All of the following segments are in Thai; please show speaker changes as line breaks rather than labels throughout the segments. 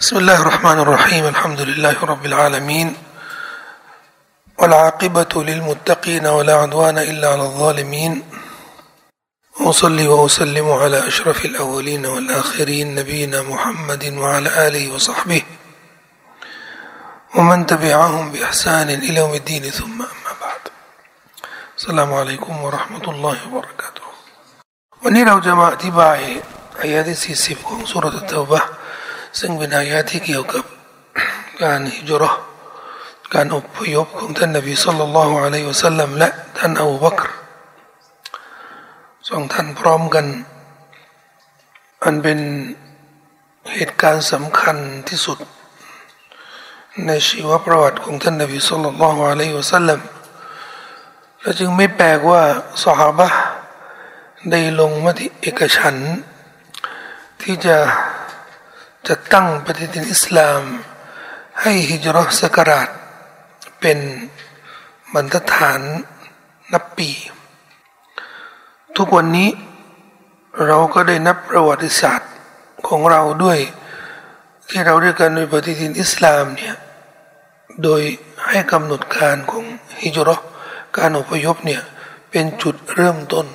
بسم الله الرحمن الرحيم الحمد لله رب العالمين والعاقبة للمتقين ولا عدوان إلا على الظالمين أصلي وأسلم على أشرف الأولين والآخرين نبينا محمد وعلى آله وصحبه ومن تبعهم بإحسان إلى يوم الدين ثم أما بعد السلام عليكم ورحمة الله وبركاته วันนี้เราจะมาอธิบายอายะที่40ของสุรตะเตาบะ ซึ่งเป็นอายะที่เกี่ยวกับการฮิจรัการอพยพของท่านนบีสัลลัลลอฮุอะลัยฮิวะสัลลัมและท่านอูบักรสองท่านพร้อมกัน อันเป็นเหตุการณ์สำคัญที่สุด ในชีวประวัติของท่านนบีสัลลัลลอฮุอะลัยฮิวะสัลลัมและจึงไม่แปลกว่าสหายได้ลงมติเอกฉันที่จะ จะตั้งปฏิทินอิสลาม ให้ฮิจรัสกราชเป็นบรรทัดฐานนับปี ทุกวันนี้เราก็ได้นับประวัติศาสตร์ของเราด้วย ที่เราเรียกกันในปฏิทินอิสลามเนี่ยโดยให้กำหนดการของฮิจรัการอพยพเนี่ยเป็นจุดเริ่มต้น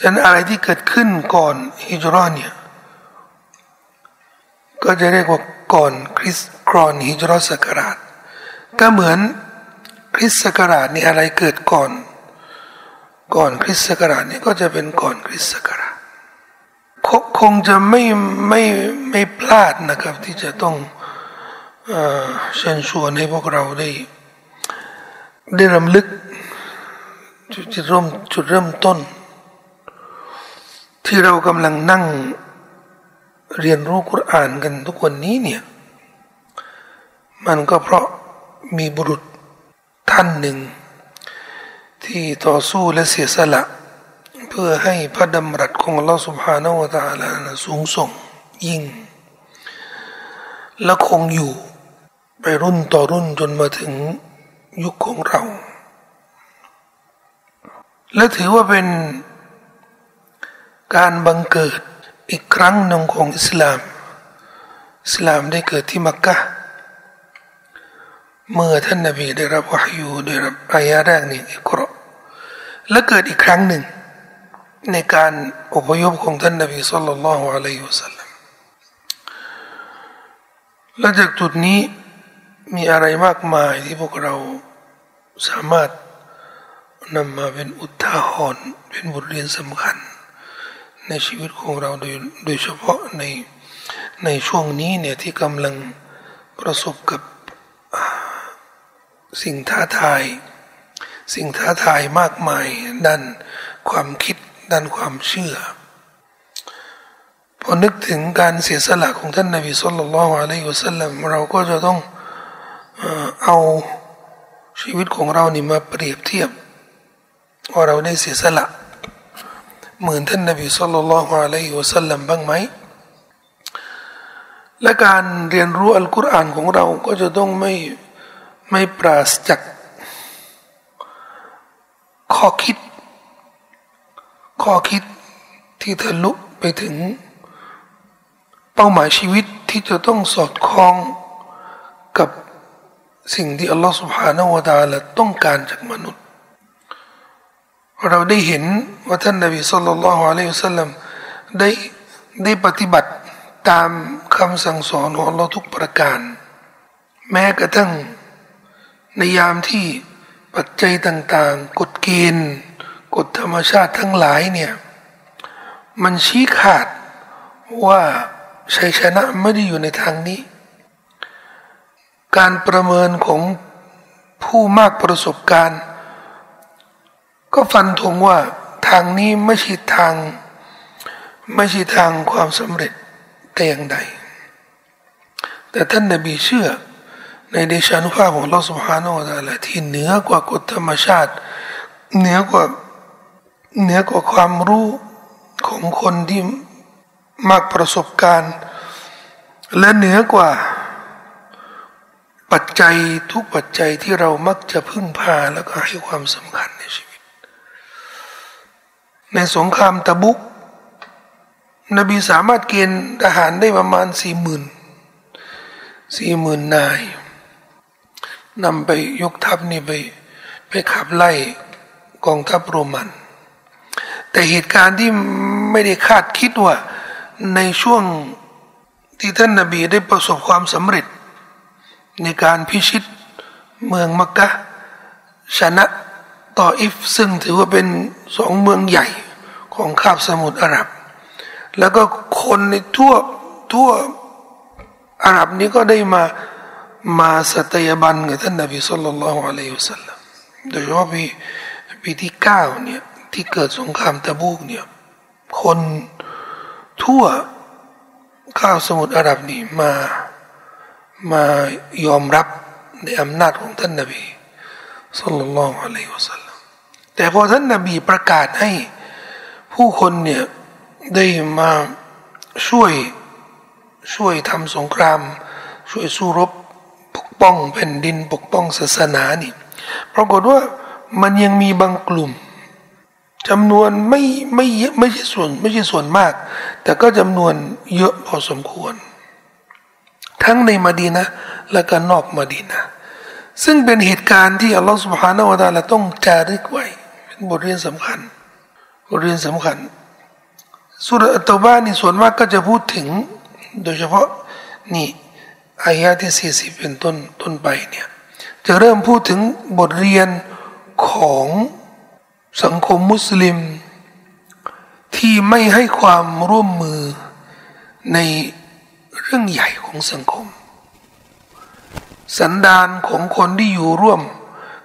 ฉะนั้นอะไรที่เกิดขึ้นก่อนฮิจรัเนี่ย ก็จะเรียกว่าก่อนคริสกรอนฮิจรัสกราช ก็เหมือนคริสต์ศักราชนี่อะไรเกิดก่อน ก่อนคริสต์ศักราชนี่ก็จะเป็นก่อนคริสต์ศักราชคงจะไม่ไม่ไม่พลาดนะครับ ที่จะต้องเชิญชวนให้พวกเราได้ ได้รำลึกจุดเริ่มจุดเริ่มต้น ที่เรากำลังนั่ง เรียนรู้คุรานกันทุกวันนี้เนี่ย มันก็เพราะมีบุรุษท่านหนึ่ง ที่ต่อสู้และเสียสละ เพื่อให้พระดำรัสของเราสุภาโนวตาลานะสูงส่งยิ่ง และคงอยู่ไปรุ่นต่อรุ่นจนมาถึงยุคของเรา และถือว่าเป็นการบังเกิด อีกครั้งหนึ่งของอิสลาม อิสลามได้เกิดที่มักกะเมื่อท่านนบีได้รับวะฮยูได้รับอายะแรกนี่อิกรอและเกิดอีกครั้งหนึ่ง ในการอพยพของท่านนบีสุลต่านละฮ์อะลัยฮิวสัลลัมและจากจุดนี้มีอะไรมากมายที่พวกเราสามารถนำมาเป็นอุทาหรณ์เป็นบทเรียนสำคัญ ในชีวิตของเราโดยโดยเฉพาะในในช่วงนี้เนี่ยที่กำลังประสบกับสิ่งท้าทาย สิ่งท้าทายมากมายด้านความคิดด้านความเชื่อพอนึกถึงการเสียสละของท่านนบีสุลต่านละอะลัยฮุสลัมเราก็จะต้องเอาชีวิตของเรานี่มาเปรียบเทียบว่าเราได้เสียสละ เหมือนท่านนบีสุลต่านละฮ์อะลัยฮิวสัลลัมบ้างไหมและการเรียนรู้อัลกุรอานของเราก็จะต้องไม่ไม่ปราศจากข้อคิด ข้อคิดที่ทะลุไปถึง เป้าหมายชีวิตที่จะต้องสอดคล้องกับสิ่งที่อัลลอฮฺสุบฮานาวะตาละต้องการจากมนุษย์ เราได้เห็นว่าท่านนบีสุลต่านละฮ์อะลัยฮิสซลลัมได้ได้ปฏิบัติตามคำสั่งสอนของเราทุกประการ แม้กระทั่งในยามที่ปัจจัยต่างๆ กฎเกณฑ์กฎธรรมชาติทั้งหลายเนี่ย มันชี้ขาดว่าชัยชนะไม่ได้อยู่ในทางนี้ การประเมินของผู้มากประสบการณ์ ก็ฟันธงว่าทางนี้ไม่ใช่ทาง ไม่ใช่ทางความสำเร็จแต่อย่างใด แต่ท่านนบีเชื่อ ในเดชานุภาพของเราสุภาโนตาละที่เหนือกว่ากฎธรรมชาติ เหนือกว่าเหนือกว่าความรู้ของคนที่มากประสบการณ์ และเหนือกว่าปัจจัยทุกปัจจัยที่เรามักจะพึ่งพาแล้วก็ให้ความสำคัญในชีวิต ในสงครามตะบุก นบีสามารถเกณฑ์ทหารได้ประมาณสี่หมื่นสี่หมื่นนายนำไปยกทัพนี่ไปไปขับไล่กองทัพโรมัน แต่เหตุการณ์ที่ไม่ได้คาดคิดว่าในช่วงที่ท่านนาบีได้ประสบความสำเร็จ ในการพิชิตเมืองมักกะชนะ ตออิฟซึ่งถือว่าเป็นสองเมืองใหญ่ของคาบสมุทรอาหรับ แล้วก็คนในทั่วทั่วอาหรับนี้ก็ได้มามาสัตยาบันกับท่านนบีสุลต่านละฮ์อะลัยฮิสัลลัมโดยเฉพาะปีปีที่เก้าเนี่ยที่เกิดสงครามตะบูกเนี่ยคนทั่วข้าวสมุทรอาหรับนี่มามายอมรับในอำนาจของท่านนบีสุลต่านละฮ์อะลัยฮิสัลลัม แต่พอท่านนบีประกาศให้ผู้คนเนี่ยได้มาช่วยช่วยทำสงคราม ช่วยสู้รบปกป้องแผ่นดินปกป้องศาสนานี่ปรากฏว่ามันยังมีบางกลุ่มจำนวนไม่ไม่เยอะไม่ใช่ส่วนไม่ใช่ส่วนมาก แต่ก็จำนวนเยอะพอสมควร ทั้งในมาดีนะและก็นอกมาดีนะซึ่งเป็นเหตุการณ์ที่อัลลอฮฺสุบฮานาวะตาละต้องจารึกไว้ บทเรียนสำคัญ บทเรียนสำคัญสุรอัตบานี่ส่วนมากก็จะพูดถึง โดยเฉพาะนี่อายะที่สี่สิบเป็นต้นต้นไปเนี่ยจะเริ่มพูดถึงบทเรียนของสังคมมุสลิม ที่ไม่ให้ความร่วมมือในเรื่องใหญ่ของสังคม สันดานของคนที่อยู่ร่วม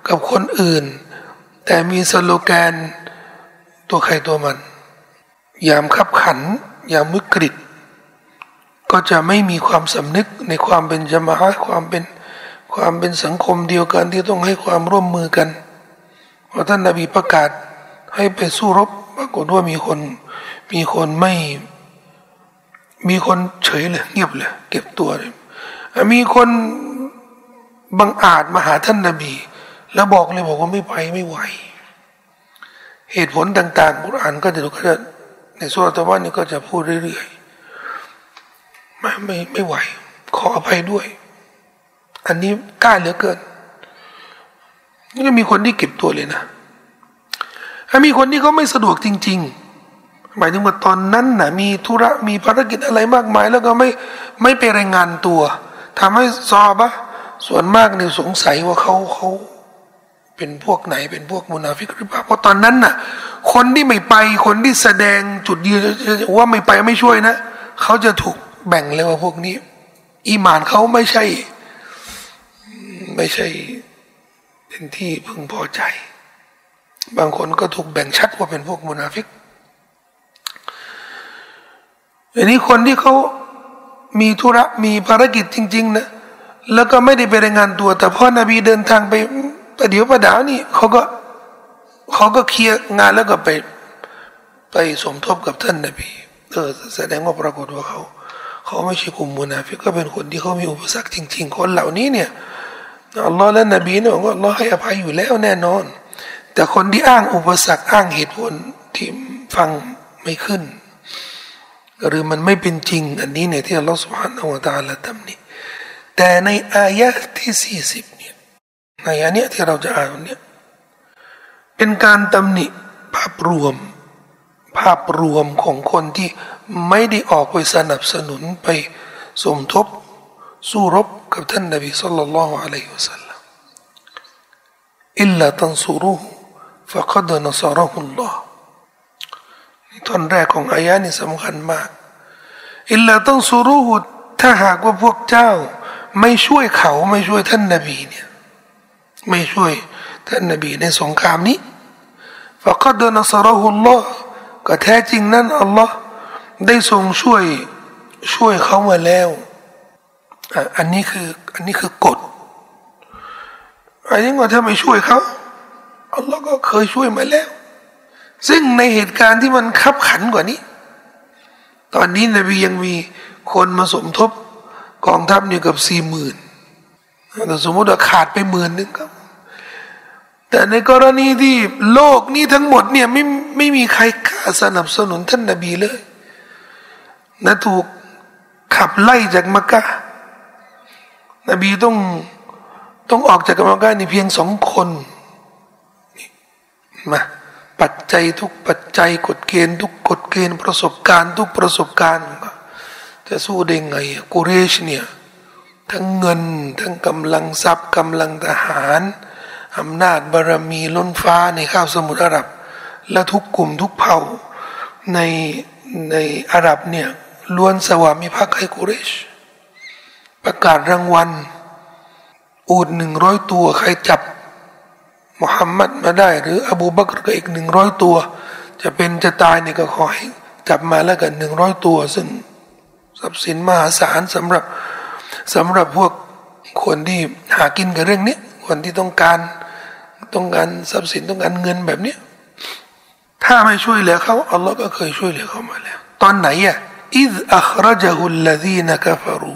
กับคนอื่น แต่มีสโลแกน ตัวใครตัวมัน ยามขับขัน ยามวิกฤต ก็จะไม่มีความสำนึกในความเป็นจมาความเป็นความเป็นสังคมเดียวกันที่ต้องให้ความร่วมมือกันพอท่านนาบีประกาศให้ไปสู้รบปรากฏว่ามีคน มีคนไม่ มีคนเฉยเลยเงียบเลยเก็บตัวเลยมีคนบังอาจมาหาท่านนาบี แล้วบอกเลยบอกว่าไม่ไปไม่ไหว เหตุผลต่างๆกุรอานก็จะก็จะในสุรตะวันนี่ก็จะพูดเรื่อยๆไม่ไม่ไม่ไหว ขออภัยด้วย อันนี้กล้าเหลือเกินนี่ก็มีคนที่เก็บตัวเลยนะถ้ามีคนที่เขาไม่สะดวกจริง ๆ หมายถึงว่าตอนนั้นนะมีธุระมีภารกิจอะไรมากมาย แล้วก็ไม่ไม่ไปรายงานตัวทำให้ซอบะส่วนมากเนี่ยสงสัยว่าเขาเขา เป็นพวกไหนเป็นพวกมุนาฟิกหรือเปล่าเพราะตอนนั้นน่ะ คนที่ไม่ไปคนที่แสดงจุดยืนว่าไม่ไปไม่ช่วยนะเขาจะถูกแบ่งเลยว่าพวกนี้ อีมานเขาไม่ใช่ ไม่ใช่เป็นที่พึงพอใจ บางคนก็ถูกแบ่งชัดว่าเป็นพวกมุนาฟิกอันนี้คนที่เขามีธุระมีภารกิจจริง ๆ นะ แล้วก็ไม่ได้ไปรายงานตัว แต่พ่อนบีเดินทางไป ประเดี๋ยวประดาวนี่เขาก็เขาก็เคลียร์งานแล้วก็ไป ไปสมทบกับท่านนบีเออแสดงว่าปรากฏว่าเขา เขาไม่ใช่กลุ่มมุนาฟิกก็เป็นคนที่เขามีอุปสรรคจริง ๆ คนเหล่านี้เนี่ยอัลลอฮ์และนบีเนี่ยบอกว่าอัลลอฮ์ให้อภัยอยู่แล้วแน่นอน แต่คนที่อ้างอุปสรรคอ้างเหตุผลที่ฟังไม่ขึ้น หรือมันไม่เป็นจริง อันนี้เนี่ยที่อัลลอฮ์สุบฮานาอัลตาละตำนี้แต่ในอายะที่สี่สิบ ในอันเนี้ยที่เราจะอ่านเนี่ยเป็นการตำหนิภาพรวม ภาพรวมของคนที่ไม่ได้ออกไปสนับสนุนไปสมทบ สู้รบกับท่านนบีสัลลัลลอฮุอะลัยฮิวสัลลัมอิลลาตันซูรุห์ฟะกัดนัสรหุลลอฮ์นี่ตอนแรกของอายะนี่สำคัญมาก อิลลาตันซูรุห์ถ้าหากว่าพวกเจ้า ไม่ช่วยเขาไม่ช่วยท่านนบีเนี่ย ไม่ช่วยท่านนบีในสงครามนี้ฟะกัดนัสรหุลลอฮ์ก็แท้จริงนั้นอัลลอฮ์ได้ทรงช่วยช่วยเขามาแล้วอันนี้คืออันนี้คือกฎอันนี้ว่าถ้าไม่ช่วยเขาอัลลอฮ์ก็เคยช่วยมาแล้ว ซึ่งในเหตุการณ์ที่มันคับขันกว่านี้ ตอนนี้นบียังมีคนมาสมทบกองทัพอยู่กับสี่หมื่นแต่สมมติว่าขาดไปหมื่นนึงครับ แต่ในกรณีที่โลกนี้ทั้งหมดเนี่ยไม่ไม่มีใครกล้าสนับสนุนท่านนบีเลยนะถูกขับไล่จากมักกะนบีต้องต้องออกจากมักกะนี่เพียงสองคนมาปัจจัยทุกปัจจัยกฎเกณฑ์ทุกกฎเกณฑ์ประสบการณ์ ทุกประสบการณ์จะสู้ได้ไงกุเรชเนี่ยทั้งเงิน ทั้งกำลังทรัพย์กำลังทหาร อำนาจบารมีล้นฟ้าในข้าวสมุทรอาหรับ และทุกกลุ่มทุกเผ่าในในอาหรับเนี่ยล้วนสวามิภักดิ์ให้กุเรช ประกาศรางวัล อูดหนึ่งร้อยตัวใครจับมุฮัมมัดมาได้ หรืออบูบักรก็อีกหนึ่งร้อยตัว จะเป็นจะตายเนี่ยก็ขอให้จับมาแล้วกันหนึ่งร้อยตัว ซึ่งทรัพย์สินมหาศาลสำหรับสำหรับพวกคนที่หากินกับเรื่องนี้คนที่ต้องการ ต้องการทรัพย์สินต้องการเงินแบบนี้ถ้าไม่ช่วยเหลือเขาอัลลอฮ์ก็เคยช่วยเหลือเขามาแล้ว ตอนไหนอะอิดอัครจฮุลลดีนกฟรู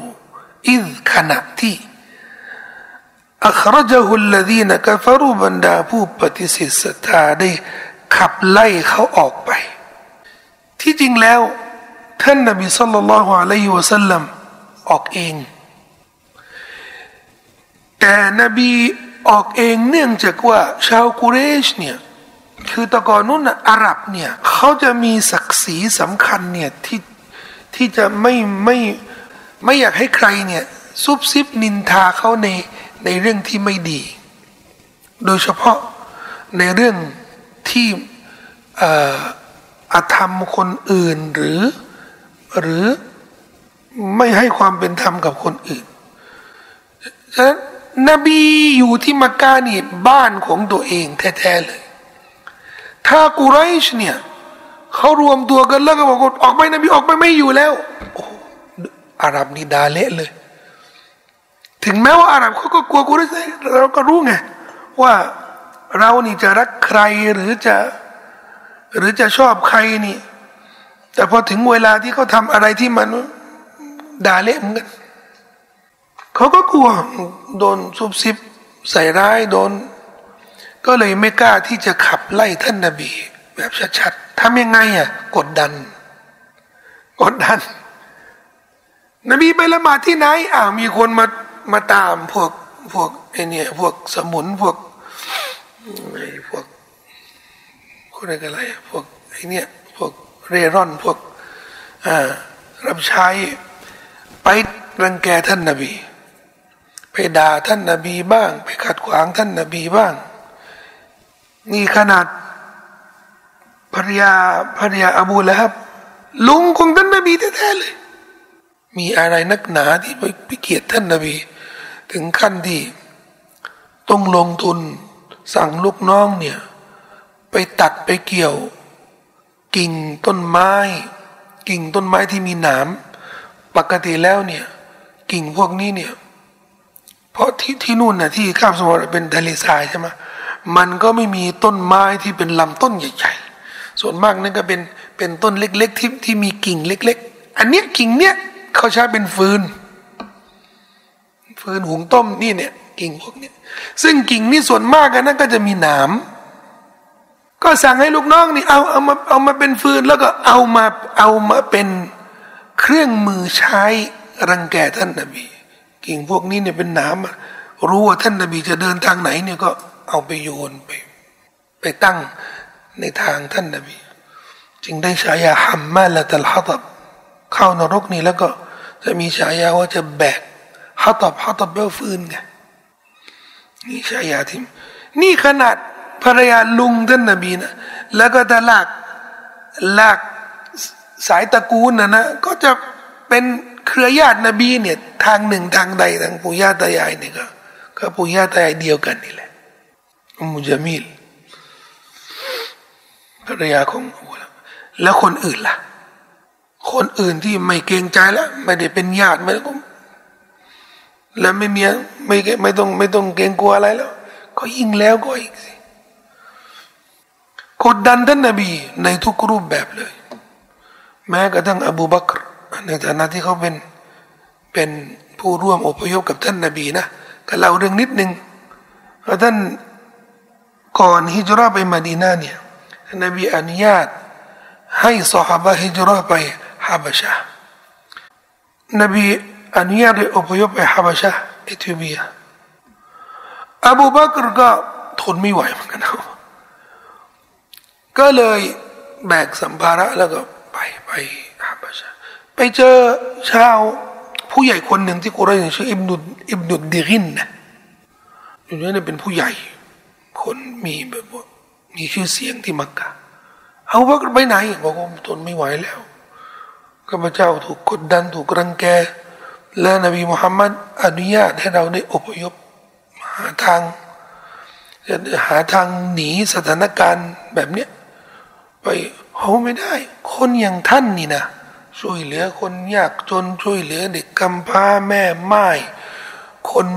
อิดขณะที่อัครจฮุลลดีนกฟรูบรรดาผู้ปฏิเสธศรัทธาได้ขับไล่เขาออกไป ที่จริงแล้วท่านนบีสัลลัลลอฮุอะลัยฮิวะสัลลัมออกเอง แต่นบี ออกเองเนื่องจากว่าชาวกุเรชเนี่ยคือตะกอนนู้นอาหรับเนี่ยเขาจะมีศักดิ์ศรีสำคัญเนี่ยที่ที่จะไม่ไม่ไม่อยากให้ใครเนี่ยซุบซิบนินทาเขาในในเรื่องที่ไม่ดี โดยเฉพาะในเรื่องที่อาธรรมคนอื่นหรือหรือไม่ให้ความเป็นธรรมกับคนอื่น ฉะนั้น นบีอยู่ที่มักกะนี่บ้านของตัวเองแท้ๆเลย ถ้ากุไรชเนี่ยเขารวมตัวกันแล้วก็บอกออกไปนบีออกไปไม่อยู่แล้วโอ้อาหรับนี่ดาเละเลย ถึงแม้ว่าอาหรับเขาก็กลัวกุไรชเราก็รู้ไงว่าเรานี่จะรักใครหรือจะหรือจะชอบใครนี่ แต่พอถึงเวลาที่เขาทำอะไรที่มันด่าเละเหมือนกัน เขาก็กลัวโดนซุบซิบใส่ร้ายโดน ก็เลยไม่กล้าที่จะขับไล่ท่านนาบี แบบชัดๆทำยังไงอะกดดัน กดดัน นบีไปละหมาดที่ไหนอ่ามีคนมามาตามพวกพวกไอเนี่ยพวกสมุนพวกไอพวกคนอะไรกันอะพวกไอเนี่ยพวกเร่ร่อนพวกอ่ารับใช้ไปรังแกท่านนาบี ไปด่าท่านนาบีบ้าง ไปขัดขวางท่านนาบีบ้าง นี่ขนาดภรรยาภรรยาอบูละครับลุงของท่านนาบีแท้ๆเลย มีอะไรนักหนาที่ไปเกียดท่านนาบี ถึงขั้นที่ต้องลงทุนสั่งลูกน้องเนี่ย ไปตัดไปเกี่ยว กิ่งต้นไม้ กิ่งต้นไม้ที่มีหนามปกติแล้วเนี่ย กิ่งพวกนี้เนี่ย ราะที่ที่นู่นน่ะที่ข้ามสมุทรเป็นทะเลทรายใช่ไหมมันก็ไม่มีต้นไม้ที่เป็นลำต้นใหญ่ ๆ ส่วนมากนั่นก็เป็นเป็นต้นเล็ก ๆ ที่ที่มีกิ่งเล็ก ๆ อันเนี้ยกิ่งเนี้ยเขาใช้เป็นฟืน ฟืนหุงต้มนี่เนี่ยกิ่งพวกเนี้ยซึ่งกิ่งนี่ส่วนมากกันนั่นก็จะมีหนามก็สั่งให้ลูกน้องนี่เอาเอามาเอามาเป็นฟืนแล้วก็เอามาเอามาเป็นเครื่องมือใช้รังแกท่านนบี กิ่งพวกนี้เนี่ยเป็นน้ำรู้ว่าท่านนบีจะเดินทางไหนเนี่ยก็เอาไปโยนไป ไปตั้งในทางท่านนบี จึงได้ฉายาฮัมมาละตัลฮัตับเข้านรกนี่แล้วก็จะมีฉายาว่าจะแบกฮัตับฮัตับเบลฟืนไงนี่ฉายาที่นี่ขนาดภรรยาลุงท่านนบีนะแล้วก็ถ้าลากลากสายตระกูลนะนะก็จะเป็น เครือญาตินบีเนี่ยทางหนึ่งทางใดทางปู่ย่าตายายเนี่ยก็ก็ปู่ย่าตายายเดียวกันนี่แหละมุจามิลภรรยาของอูละแล้วคนอื่นล่ะ คนอื่นที่ไม่เกรงใจแล้ว ไม่ได้เป็นญาติไม่ก็แล้วไม่มีไม่ไม่ต้องไม่ต้องเกรงกลัวอะไรแล้ว ก็ยิ่งแล้วก็อีกสิกดดันท่านนบีในทุกรูปแบบเลย แม้กระทั่งอบูบักร ในฐานะที่เขาเป็นเป็นผู้ร่วมอพยพกับท่านนาบีนะก็เล่าเรื่องนิดนึงเพราะท่านก่อนฮิจราไปมาดีนาเนี่ยนบีอนุญาต ให้สหบะฮิจราไปฮาบชานบีอนุญาตให้อพยพไปฮาบชะเอธิโอเปียอบูบักรก็ทนไม่ไหวเหมือนกันก็เลยแบกสัมภาระแล้วก็ไปไป ไปเจอชาวผู้ใหญ่คนหนึ่งที่กุเรชชื่ออิบนุอิบนุดดิรินนะอยู่นี่เป็นผู้ใหญ่ คนมีแบบว่ามีชื่อเสียงที่มักกะเอาว่าไปไหนบอกว่าทนไม่ไหวแล้วข้าพเจ้าถูกกดดันถูกรังแก และนบีมุฮัมมัดอนุญาตให้เราได้อพยพหาทางหาทางหนีสถานการณ์แบบเนี้ยไปเขาไม่ได้ คนอย่างท่านนี่นะ ช่วยเหลือคนยากจนช่วยเหลือเด็กกำพร้าแม่ไม้คน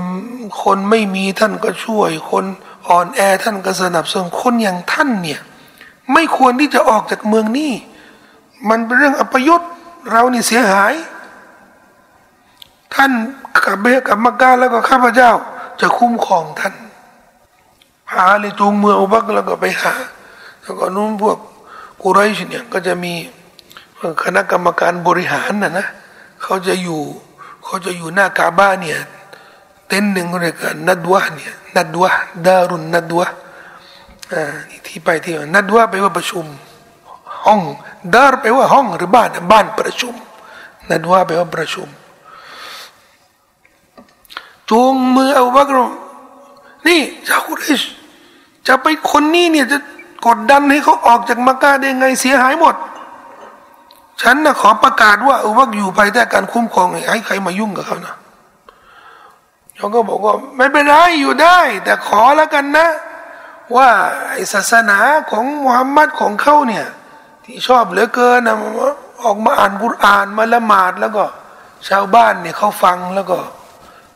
คนไม่มีท่านก็ช่วย คนอ่อนแอท่านก็สนับสนุนคนอย่างท่านเนี่ยไม่ควรที่จะออกจากเมืองนี้ มันเป็นเรื่องอัปยศเรานี่เสียหาย ท่านกับเบกับมักกะแล้วก็ข้าพเจ้า จะคุ้มครองท่านพาเลยจูงมืองอุบักแล้วก็ไปหาแล้วก็นู้นพวกกุไรชเนี่ยก็จะมี คณะกรรมการบริหารนะนะเขาจะอยู่เขาจะอยู่หน้ากาบ้านเนี่ยเต็นหนึ่งเรียกนัดวะเนี่ยนัดวะดารุนนัดวะอ่าที่ไปที่นัดวะไปว่าประชุม ห้องดารไปว่าห้องหรือบ้านบ้านประชุม นัดวะไปว่าประชุมจูงมือเอาบักรนี่ชาวคุริชจะไปคนนี้เนี่ยจะกดดันให้เขาออกจากมักกะได้ไงเสียหายหมด ฉันนะขอประกาศว่าอุบักอยู่ภายใต้การคุ้มครองให้ใครมายุ่งกับเขานะเขาก็บอกว่าไม่เป็นไรอยู่ได้ แต่ขอแล้วกันนะ ว่าไอศาสนาของมุฮัมมัดของเขาเนี่ย ที่ชอบเหลือเกินนะออกมาอ่านกุรอานมาละหมาดแล้วก็ ชาวบ้านเนี่ยเขาฟังแล้วก็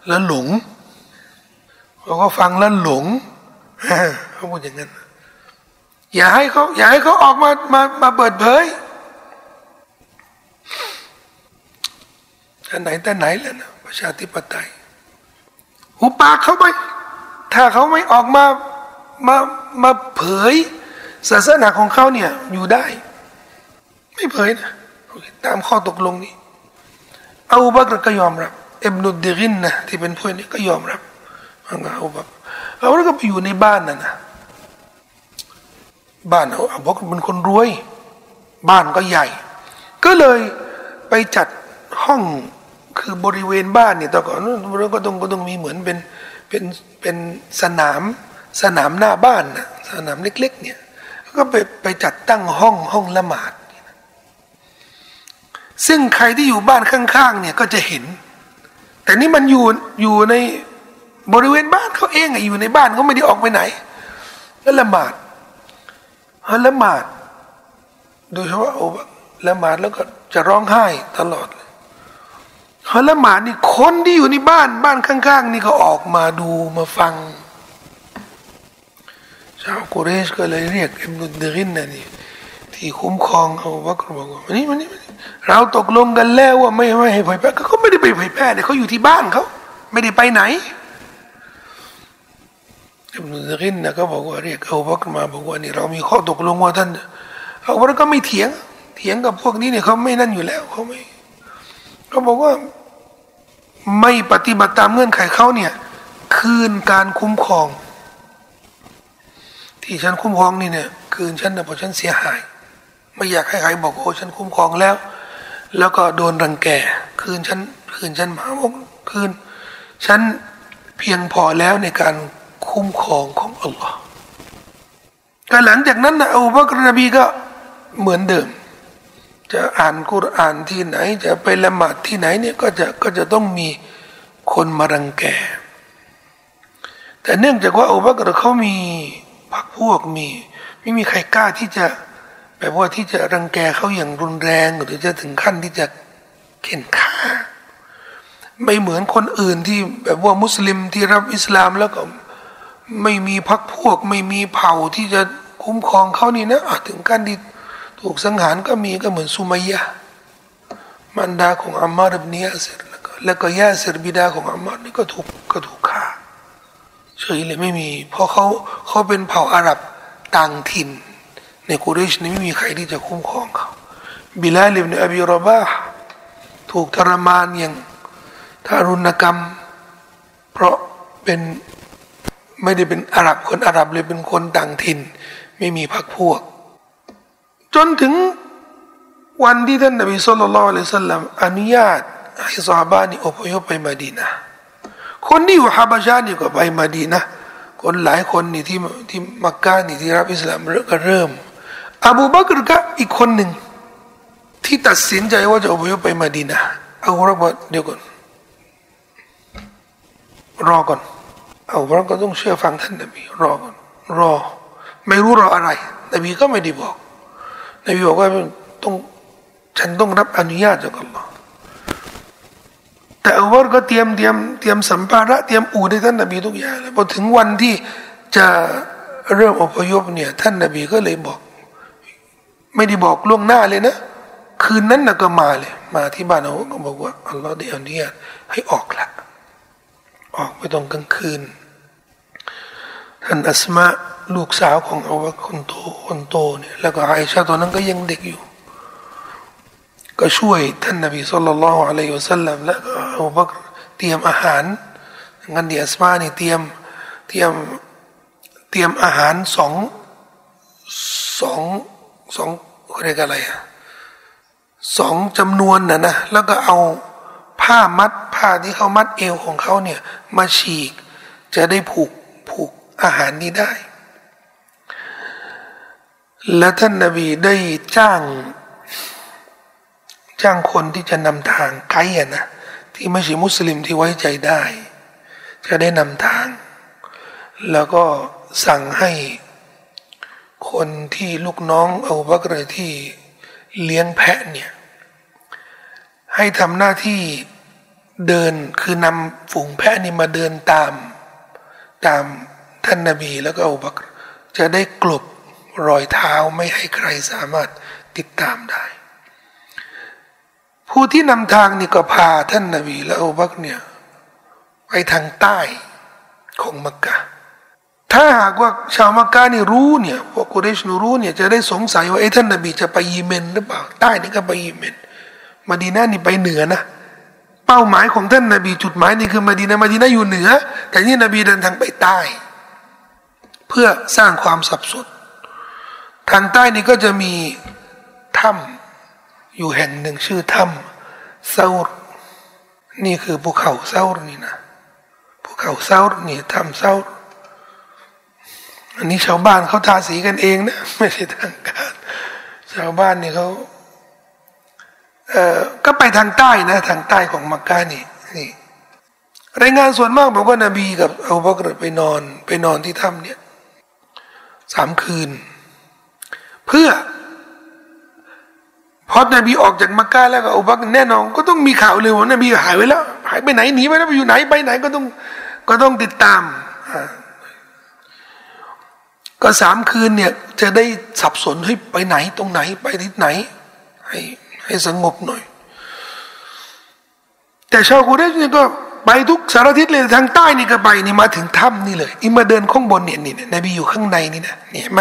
แล้วหลงเขาก็ฟังแล้วหลงเขาพูดอย่างนั้นอย่าให้เขาอย่าให้เขาออกมามามาเปิดเผย อันไหนแต่ไหนแล้วนะประชาธิปไตยหูปากเขาไปถ้าเขาไม่ออกมามามาเผยศาสนาของเขาเนี่ยอยู่ได้ ไม่เผยนะตามข้อตกลงนี้อาบักรก็ยอมรับเอ็มนุดดิรินนะที่เป็นผู้นี้ก็ยอมรับมันก็อาบักเอาก็ไปอยู่ในบ้านนั่นนะบ้านเขาอาบักเป็นคนรวย บ้านก็ใหญ่ ก็เลยไปจัดห้อง คือบริเวณบ้านเนี่ยแต่ก่อนเราก็ต้องก็ต้องมีเหมือนเป็นเป็นเป็นสนามสนามหน้าบ้านนะสนามเล็ก ๆ เนี่ยก็ไปไปจัดตั้งห้องห้องละหมาดซึ่งใครที่อยู่บ้านข้างๆเนี่ยก็จะเห็น แต่นี่มันอยู่อยู่ในบริเวณบ้านเขาเองอะอยู่ในบ้านเขาไม่ได้ออกไปไหนก็ละหมาดละหมาด โดยเฉพาะโอ้ละหมาดแล้วก็จะร้องไห้ตลอด ฮอละหมาดนี่คนที่อยู่ในบ้านบ้านข้าง ๆ นี่ก็ออกมาดูมาฟัง ชาวกุเรชก็เลยเรียกอิบนุดรินนะนี่ที่คุ้มครองเอาวักบอกว่านี่มันนี่เราตกลงกันแล้วว่าไม่ไม่ให้เผยแพร่เขาไม่ได้ไปเผยแพร่เนี่ยเขาอยู่ที่บ้านเขาไม่ได้ไปไหนอิบนุดรินนะก็บอกว่าเรียกเอาวักมาบอกว่านี่เรามีข้อตกลงว่าท่านเอาวักก็ไม่เถียง เถียงกับพวกนี้เนี่ยเขาไม่นั่นอยู่แล้วเขาไม่เขาบอกว่า ไม่ปฏิบัติตามเงื่อนไขเขาเนี่ย คืนการคุ้มครอง ที่ฉันคุ้มครองนี่เนี่ย คืนฉันนะเพราะฉันเสียหาย ไม่อยากให้ใครบอกโอ้ฉันคุ้มครองแล้ว แล้วก็โดนรังแก คืนฉันคืนฉันมาบอกคืน ฉันเพียงพอแล้วในการคุ้มครองของอัลลอฮ์แต่หลังจากนั้นนะอูบักรนบีก็เหมือนเดิม จะอ่านกุรอานที่ไหน จะไปละหมาดที่ไหนเนี่ยก็จะก็จะต้องมีคนมารังแก แต่เนื่องจากว่าอุบักรเขามีพักพวกมี ไม่มีใครกล้าที่จะแบบว่าที่จะรังแกเขาอย่างรุนแรง หรือจะถึงขั้นที่จะเข็นฆ่า ไม่เหมือนคนอื่นที่แบบว่ามุสลิมที่รับอิสลามแล้วก็ไม่มีพักพวก ไม่มีเผ่าที่จะคุ้มครองเขานี่นะถึงขั้นที่ ถูกสังหารก็มีก็เหมือนสุมัยยะมันดาของอัมมาร์บเนียเสร็จแล้วก็แล้วก็ยาเสร็จบิดาของอัมมาร์นี่ก็ถูกก็ถูกฆ่าเฉยเลยไม่มี เพราะเขาเขาเป็นเผ่าอาหรับต่างถิ่น ในกุเรชนี่ไม่มีใครที่จะคุ้มครองเขาบิลาลิบเนอบีรบาถูกทรมานอย่างทารุณกรรม เพราะเป็นไม่ได้เป็นอาหรับคนอาหรับเลยเป็นคนต่างถิ่น ไม่มีพรรคพวก จนถึงวันที่ท่านนบีสุลต่านละสัลลัมอนุญาตให้ซาบานี่อพยพไปมาดีนะคนที่อยู่ฮาบะชานี่ก็ไปมาดีนะคนหลายคนนี่ที่ที่มักกะนี่ที่รับอิสลามก็เริ่ม อบูบักรก็อีกคนหนึ่ง ที่ตัดสินใจว่าจะอพยพไปมาดีนะเอาเราบอกเดี๋ยวก่อนรอก่อน เอาเราก็ต้องเชื่อฟังท่านนบีรอก่อนรอ ไม่รู้รออะไรนบีก็ไม่ได้บอก นบีบอกว่าต้องฉันต้องรับอนุญาตจากอัลลอฮ์แต่อัลลอฮ์ก็เตรียมเตรียมเตรียมสัมภาระเตรียมอู่ให้ท่านนบีทุกอย่างแล้วพอถึงวันที่จะเริ่มอพยพเนี่ยท่านนบีก็เลยบอก ไม่ได้บอกล่วงหน้าเลยนะ คืนนั้นนะก็มาเลย มาที่บ้านเขาก็บอกว่าอัลลอฮ์ได้อนุญาตให้ออกละออกไปตรงกลางคืน ท่านอัสมาลูกสาวของอาวะคนโตคนโตเนี่ยแล้วก็ไอชาตัวนั้นก็ยังเด็กอยู่ ก็ช่วยท่านนบีสุลต่านละอะลัยฮิวสัลลัมแล้วก็อาวะเตรียมอาหารงั้นดีอัสมานี่เตรียมเตรียมเตรียมอาหารสองสองสองเรียกอะไรอะสองจำนวนนะนะแล้วก็เอาผ้ามัดผ้าที่เขามัดเอวของเขาเนี่ยมาฉีก จะได้ผูก อาหารนี้ได้ และท่านนาบีได้จ้าง จ้างคนที่จะนำทางไกด์นะที่ไม่ใช่มุสลิมที่ไว้ใจได้ จะได้นำทาง แล้วก็สั่งให้คนที่ลูกน้องเอาบักรที่เลี้ยงแพะเนี่ย ให้ทำหน้าที่เดินคือนำฝูงแพะนี่มาเดินตาม ตาม ท่านนาบีแล้วก็อุบักจะได้กลบรอยเท้าไม่ให้ใครสามารถติดตามได้ ผู้ที่นำทางนี่ก็พาท่านนาบีและอุบักเนี่ยไปทางใต้ของมักกะถ้าหากว่าชาวมักกะนี่รู้เนี่ยพวกกุเรชนรู้เนี่ยจะได้สงสัยว่าไอ้ท่านนาบีจะไปยีเมนหรือเปล่าใต้นี่ก็ไปยีเมนมาดีนานี่ไปเหนือนะเป้าหมายของท่านนาบีจุดหมายนี่คือมาดีนามาดีนาอยู่เหนือ แต่นี่นบีเดินทางไปใต้ เพื่อสร้างความสับสนทางใต้นี่ก็จะมีถ้ำอยู่แห่งหนึ่งชื่อถ้ำเซาร์นี่คือภูเขาเซาร์นี่นะภูเขาเซาร์นี่ถ้ำเซาร์อันนี้ชาวบ้านเขาทาสีกันเองนะไม่ใช่ทางการ ชาวบ้านนี่เขาเอ่อก็ไปทางใต้นะทางใต้ของมักกะนี่นี่รายงานส่วนมากบอกว่านาบีกับอูบักรไปนอนไปนอนที่ถ้ำเนี่ย สามคืน เพื่อพอนบีออกจากมักกะแล้วก็อูบักแน่นอนก็ต้องมีข่าวเลยว่านบีหายไปแล้ว หายไปไหนหนีไปแล้วไปอยู่ไหนไปไหนก็ต้องก็ต้องติดตามก็สามคืนเนี่ย จะได้สับสนให้ไปไหนตรงไหนไปที่ไหน ให้ให้สงบหน่อย แต่ชาวกุเรชเนี่ยก็ ไปทุกสารทิศเลยทางใต้นี่ก็ไปนี่มาถึงถ้ำนี่เลยอีมาเดินข้างบนเนี่ยนี่นบีอยู่ข้างในนี่นะเนี่ยม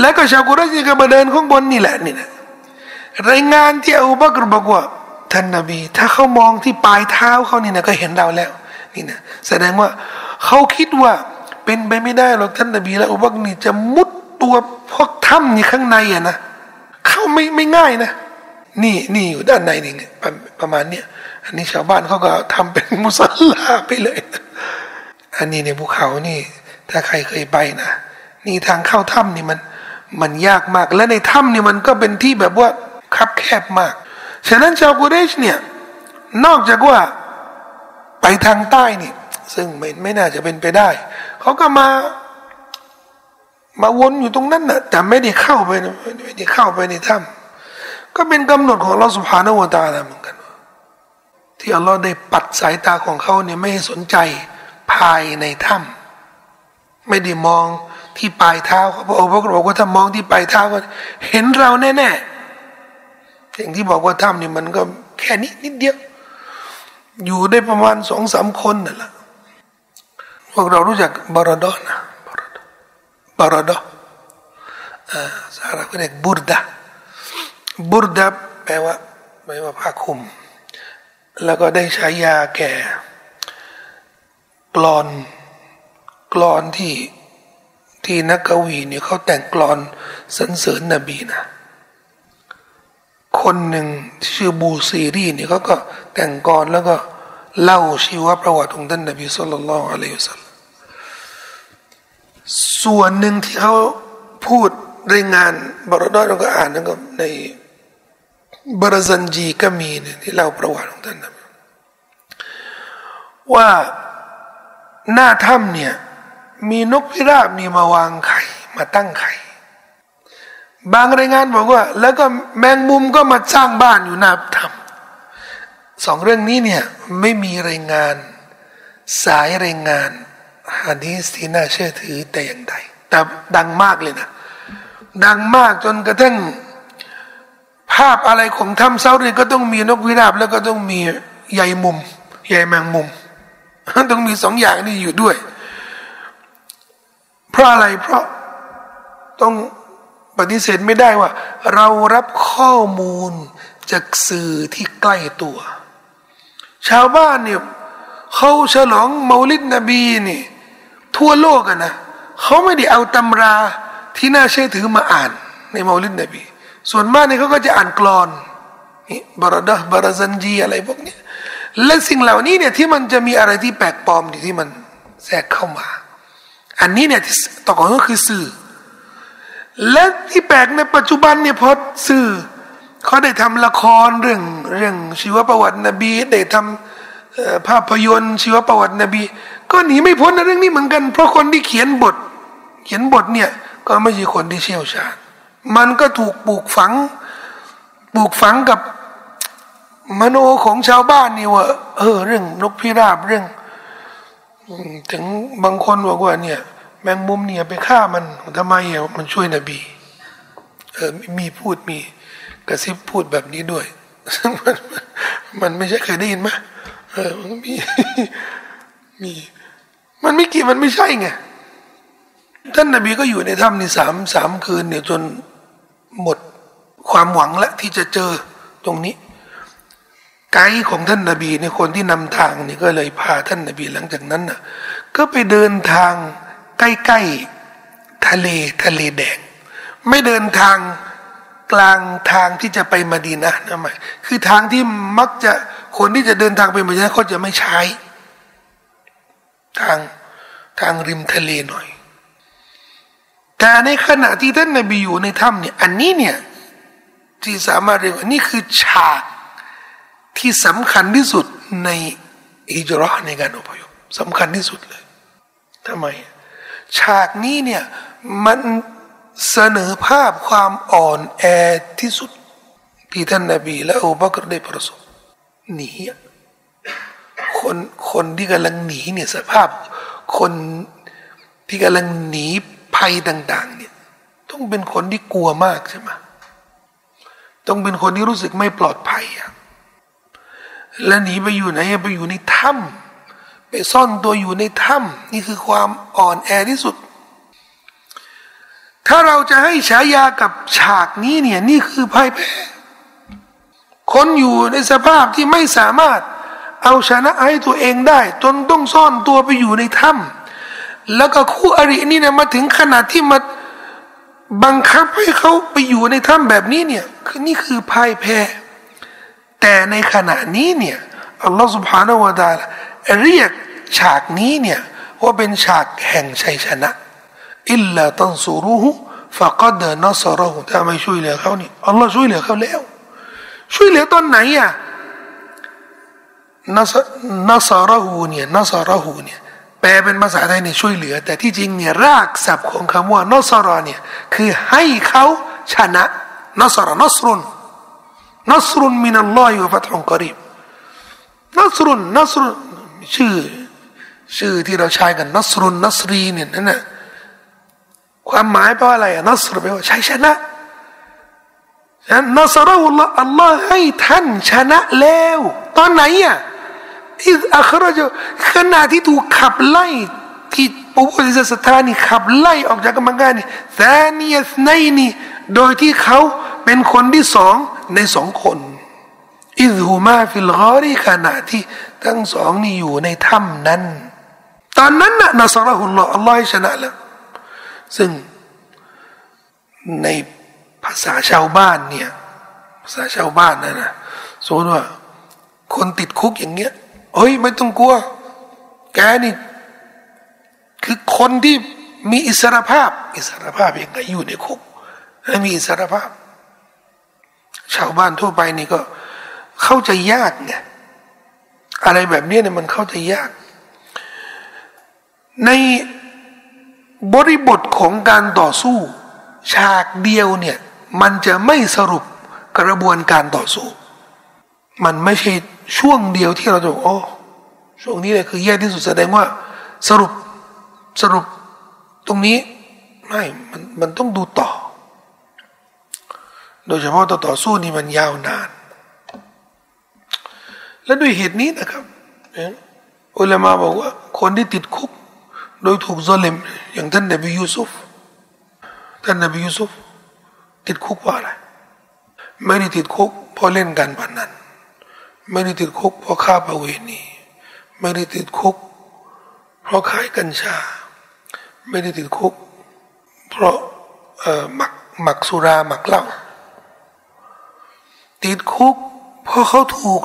แล้วก็ชาวกุเรชนี่ก็มาเดินข้างบนนี่แหละนี่นะรายงานที่อูบักรบอกว่าท่านนบี ถ้าเขามองที่ปลายเท้าเขานี่นะก็เห็นเราแล้วนี่นะแสดงว่าเขาคิดว่าเป็นไปไม่ได้หรอกท่านนบีแล้วอูบักนี่จะมุดตัวพวกถ้ำนี่ข้างในอะนะเข้าไม่ไม่ง่ายนะ นี่นี่อยู่ด้านในนี่ประมาณเนี้ย อันนี้ชาวบ้านเขาก็ทำเป็นมุสลาไปเลย อันนี้ในภูเขานี่ ถ้าใครเคยไปนะนี่ทางเข้าถ้ำนี่มันมันยากมาก และในถ้ำนี่มันก็เป็นที่แบบว่าคับแคบมาก ฉะนั้นชาวกุเรชเนี่ยนอกจากว่าไปทางใต้นี่ ซึ่งไม่ไม่น่าจะเป็นไปได้ เขาก็มา มาวนอยู่ตรงนั้นนะแต่ไม่ได้เข้าไปไม่ได้เข้าไปในถ้ำก็เป็นกำหนดของเราสุภาณวตาลเหมือนกัน ที่อัลลอฮ์ได้ปัดสายตาของเขาเนี่ยไม่ให้สนใจภายในถ้ำไม่ได้มองที่ปลายเท้าเขาบอกพระบอกว่าถ้ามองที่ปลายเท้าก็เห็นเราแน่ๆอย่างที่บอกว่าถ้ำนี่มันก็แค่นี้นิดเดียว อยู่ได้ประมาณสองสามคนนั่นแหละพวกเรารู้จักบารดอนะบารดออสาระก็เรียกบุรดาบุรดาแปลว่าแปลว่าผ้าคลุม แล้วก็ได้ใช้ยาแก่กรอนกรอนที่ที่นักกวีเนี่ยเขาแต่งกรอนสรรเสริญนบีนะคนหนึ่งชื่อบูซีรีเนี่ยเขาก็แต่งกรแล้วก็เล่าชีวประวัติของท่านนบีสุลต่านอะลัยฮิสซลส่วนหนึ่งที่เขาพูดรายงานบรดอยเราก็อ่านนะก็ใน บรซันจีก็มีเนี่ยที่เล่าประวัติของท่านนะว่าหน้าถ้ำเนี่ยมีนกพิราบนี่มาวางไข่มาตั้งไข่ บางรายงานบอกว่า แล้วก็แมงมุมก็มาสร้างบ้านอยู่หน้าถ้ำสองเรื่องนี้เนี่ยไม่มีรายงานสายรายงานฮะดีสที่น่าเชื่อถือแต่อย่างใดแต่ดังมากเลยนะ ดังมากจนกระทั่ง ภาพอะไรของถ้ำเซาเรีก็ต้องมีนกพิราบแล้วก็ต้องมีใยมุมใยแมงมุมต้องมีสองอย่างนี้อยู่ด้วย เพราะอะไรเพราะต้องปฏิเสธไม่ได้ว่า เรารับข้อมูลจากสื่อที่ใกล้ตัว ชาวบ้านเนี่ยเขาฉลองมาลิดนบีนี่ ทั่วโลกอะนะเขาไม่ได้เอาตำราที่น่าเชื่อถือมาอ่านในมาลิดนบี ส่วนมากเนี่ยเขาก็จะอ่านกรอนนี่บารดะบารซันจีอะไรพวกนี้และสิ่งเหล่านี้เนี่ยที่มันจะมีอะไรที่แปลกปลอมที่มันแทรกเข้ามา อันนี้เนี่ยต่อก่อนก็คือสื่อ และที่แปลกในปัจจุบันเนี่ยพอสื่อเขาได้ทำละครเรื่องเรื่องชีวประวัตินบี ได้ทำภาพยนตร์ชีวประวัตินบี ก็หนีไม่พ้นในเรื่องนี้เหมือนกัน เพราะคนที่เขียนบท เขียนบทเนี่ยก็ไม่ใช่คนที่เชี่ยวชาญ มันก็ถูกปลูกฝัง ปลูกฝังกับมโนของชาวบ้านนี่ว่าเออ เรื่องนกพิราบเรื่อง ถึงบางคนบอกว่าเนี่ย แมงมุมเนี่ยไปฆ่ามันทำไมอะมันช่วยนบีเออมีพูดมีกระซิบพูดแบบนี้ด้วยมันมันไม่ใช่เคยได้ยินไหมเออมันมีมี มันไม่กี่มันไม่ใช่ไงท่านนบีก็อยู่ในถ้ำนี่สามสามคืนเนี่ยจน หมดความหวังและที่จะเจอตรงนี้ ไกด์ของท่านนาบีในคนที่นำทางนี่ก็เลยพาท่านนาบีหลังจากนั้นน่ะก็ไปเดินทางใกล้ๆทะเลทะเลแดง ไม่เดินทางกลางทางที่จะไปมาดีนะนะหมายคือทางที่มักจะคนที่จะเดินทางไปมาดีนะเขาจะไม่ใช้ ทางทางริมทะเลหน่อย แต่ในขณะที่ท่านนบีอยู่ในถ้ำเนี่ยอันนี้เนี่ยที่สามารถเรียกว่านี่คือฉากที่สำคัญที่สุดในอิจราในการอพยพสำคัญที่สุดเลยทำไม ฉากนี้เนี่ยมันเสนอภาพความอ่อนแอที่สุด ที่ท่านนาบีและอูบักรได้ประสบหนีคนคนที่กำลังหนีเนี่ยสภาพ คนที่กำลังหนี ภัยต่างๆเนี่ยต้องเป็นคนที่กลัวมากใช่ไหมต้องเป็นคนที่รู้สึกไม่ปลอดภัยอะและหนีไปอยู่ไหนไปอยู่ในถ้ำไปซ่อนตัวอยู่ในถ้ำนี่คือความอ่อนแอที่สุด ถ้าเราจะให้ฉายากับฉากนี้เนี่ยนี่คือพ่ายแพ้คนอยู่ในสภาพที่ไม่สามารถเอาชนะให้ตัวเองได้ จนต้องซ่อนตัวไปอยู่ในถ้ำ แล้วก็คู่อรินี่เนี่ยมาถึงขนาดที่มาบังคับให้เขาไปอยู่ในถ้ำแบบนี้เนี่ยคือนี่คือพ่ายแพ้ แต่ในขณะนี้เนี่ยอัลลอฮฺสุบฮานาวะตาลเรียกฉากนี้เนี่ยว่าเป็นฉากแห่งชัยชนะอิลลาตันซูรุฮูฟะกัดนัสรหุถ้าไม่ช่วยเหลือเขานี่อัลลอฮ์ช่วยเหลือเขาแล้ว ช่วยเหลือตอนไหนอะนัสนัสรหูเนี่ยนัสรหูเนี่ย แปลเป็นภาษาไทยเนี่ยช่วยเหลือ แต่ที่จริงเนี่ยรากศัพท์ของคำว่านัสรอเนี่ยคือให้เขาชนะนัสรนัสรุนนัสรุนมินัลลอฮิวะฟัตฮุกรีบนัสรุนนัสรุนชื่อ ชื่อที่เราใช้กันนัสรุนนัสรีเนี่ยนั่นนะความหมายแปลว่าอะไรอะนัสรแปลว่าชัยชนะนัสรุลลอฮ์อัลลอฮ์ให้ท่านชนะแล้ว ตอนไหนอะ อิสอัครจขณะที่ถูกขับไล่ที่ปุบริสถานี่ขับไล่ออกจากกรรมการนี่ثاني اثنين นี่โดยที่เขาเป็นคนที่สองในสองคน إذ هما في الغارขณะที่ทั้งสองนี่อยู่ในถ้ำนั้น ตอนนั้นน่ะنصره اللهอัลลอฮ์ชนะแล้ว ซึ่งในภาษาชาวบ้านเนี่ย ภาษาชาวบ้านนะนะสมมติว่าคนติดคุกอย่างเงี้ย เฮ้ย ไม่ต้องกลัว แกนี่ คือคนที่มีอิสรภาพ อิสรภาพยังไงอยู่ในคุกและมีอิสรภาพ ชาวบ้านทั่วไปนี่ก็ เข้าใจยากไงอะไรแบบนี้เนี่ยมันเข้าใจยาก ในบริบทของการต่อสู้ ฉากเดียวเนี่ย มันจะไม่สรุปกระบวนการต่อสู้ มันไม่ใช่ช่วงเดียวที่เราจะโอ้ช่วงนี้เลยคือแย่ที่สุดแสดงว่า สรุปสรุปตรงนี้ไม่มันมันต้องดูต่อ โดยเฉพาะต่อต่อสู้นี่มันยาวนาน และด้วยเหตุนี้นะครับอุลามาบอกว่า คนที่ติดคุก โดยถูกซอเลมอย่างท่านนบียูซุฟท่านนบียูซุฟติดคุกว่าอะไร ไม่ได้ติดคุกเพราะเล่นการพนัน ไม่ได้ติดคุกเพราะฆ่าประเวณีไม่ได้ติดคุก เพราะขายกัญชา ไม่ได้ติดคุก เพราะหมักหมักสุราหมักเหล้าติดคุก เพราะเขาถูก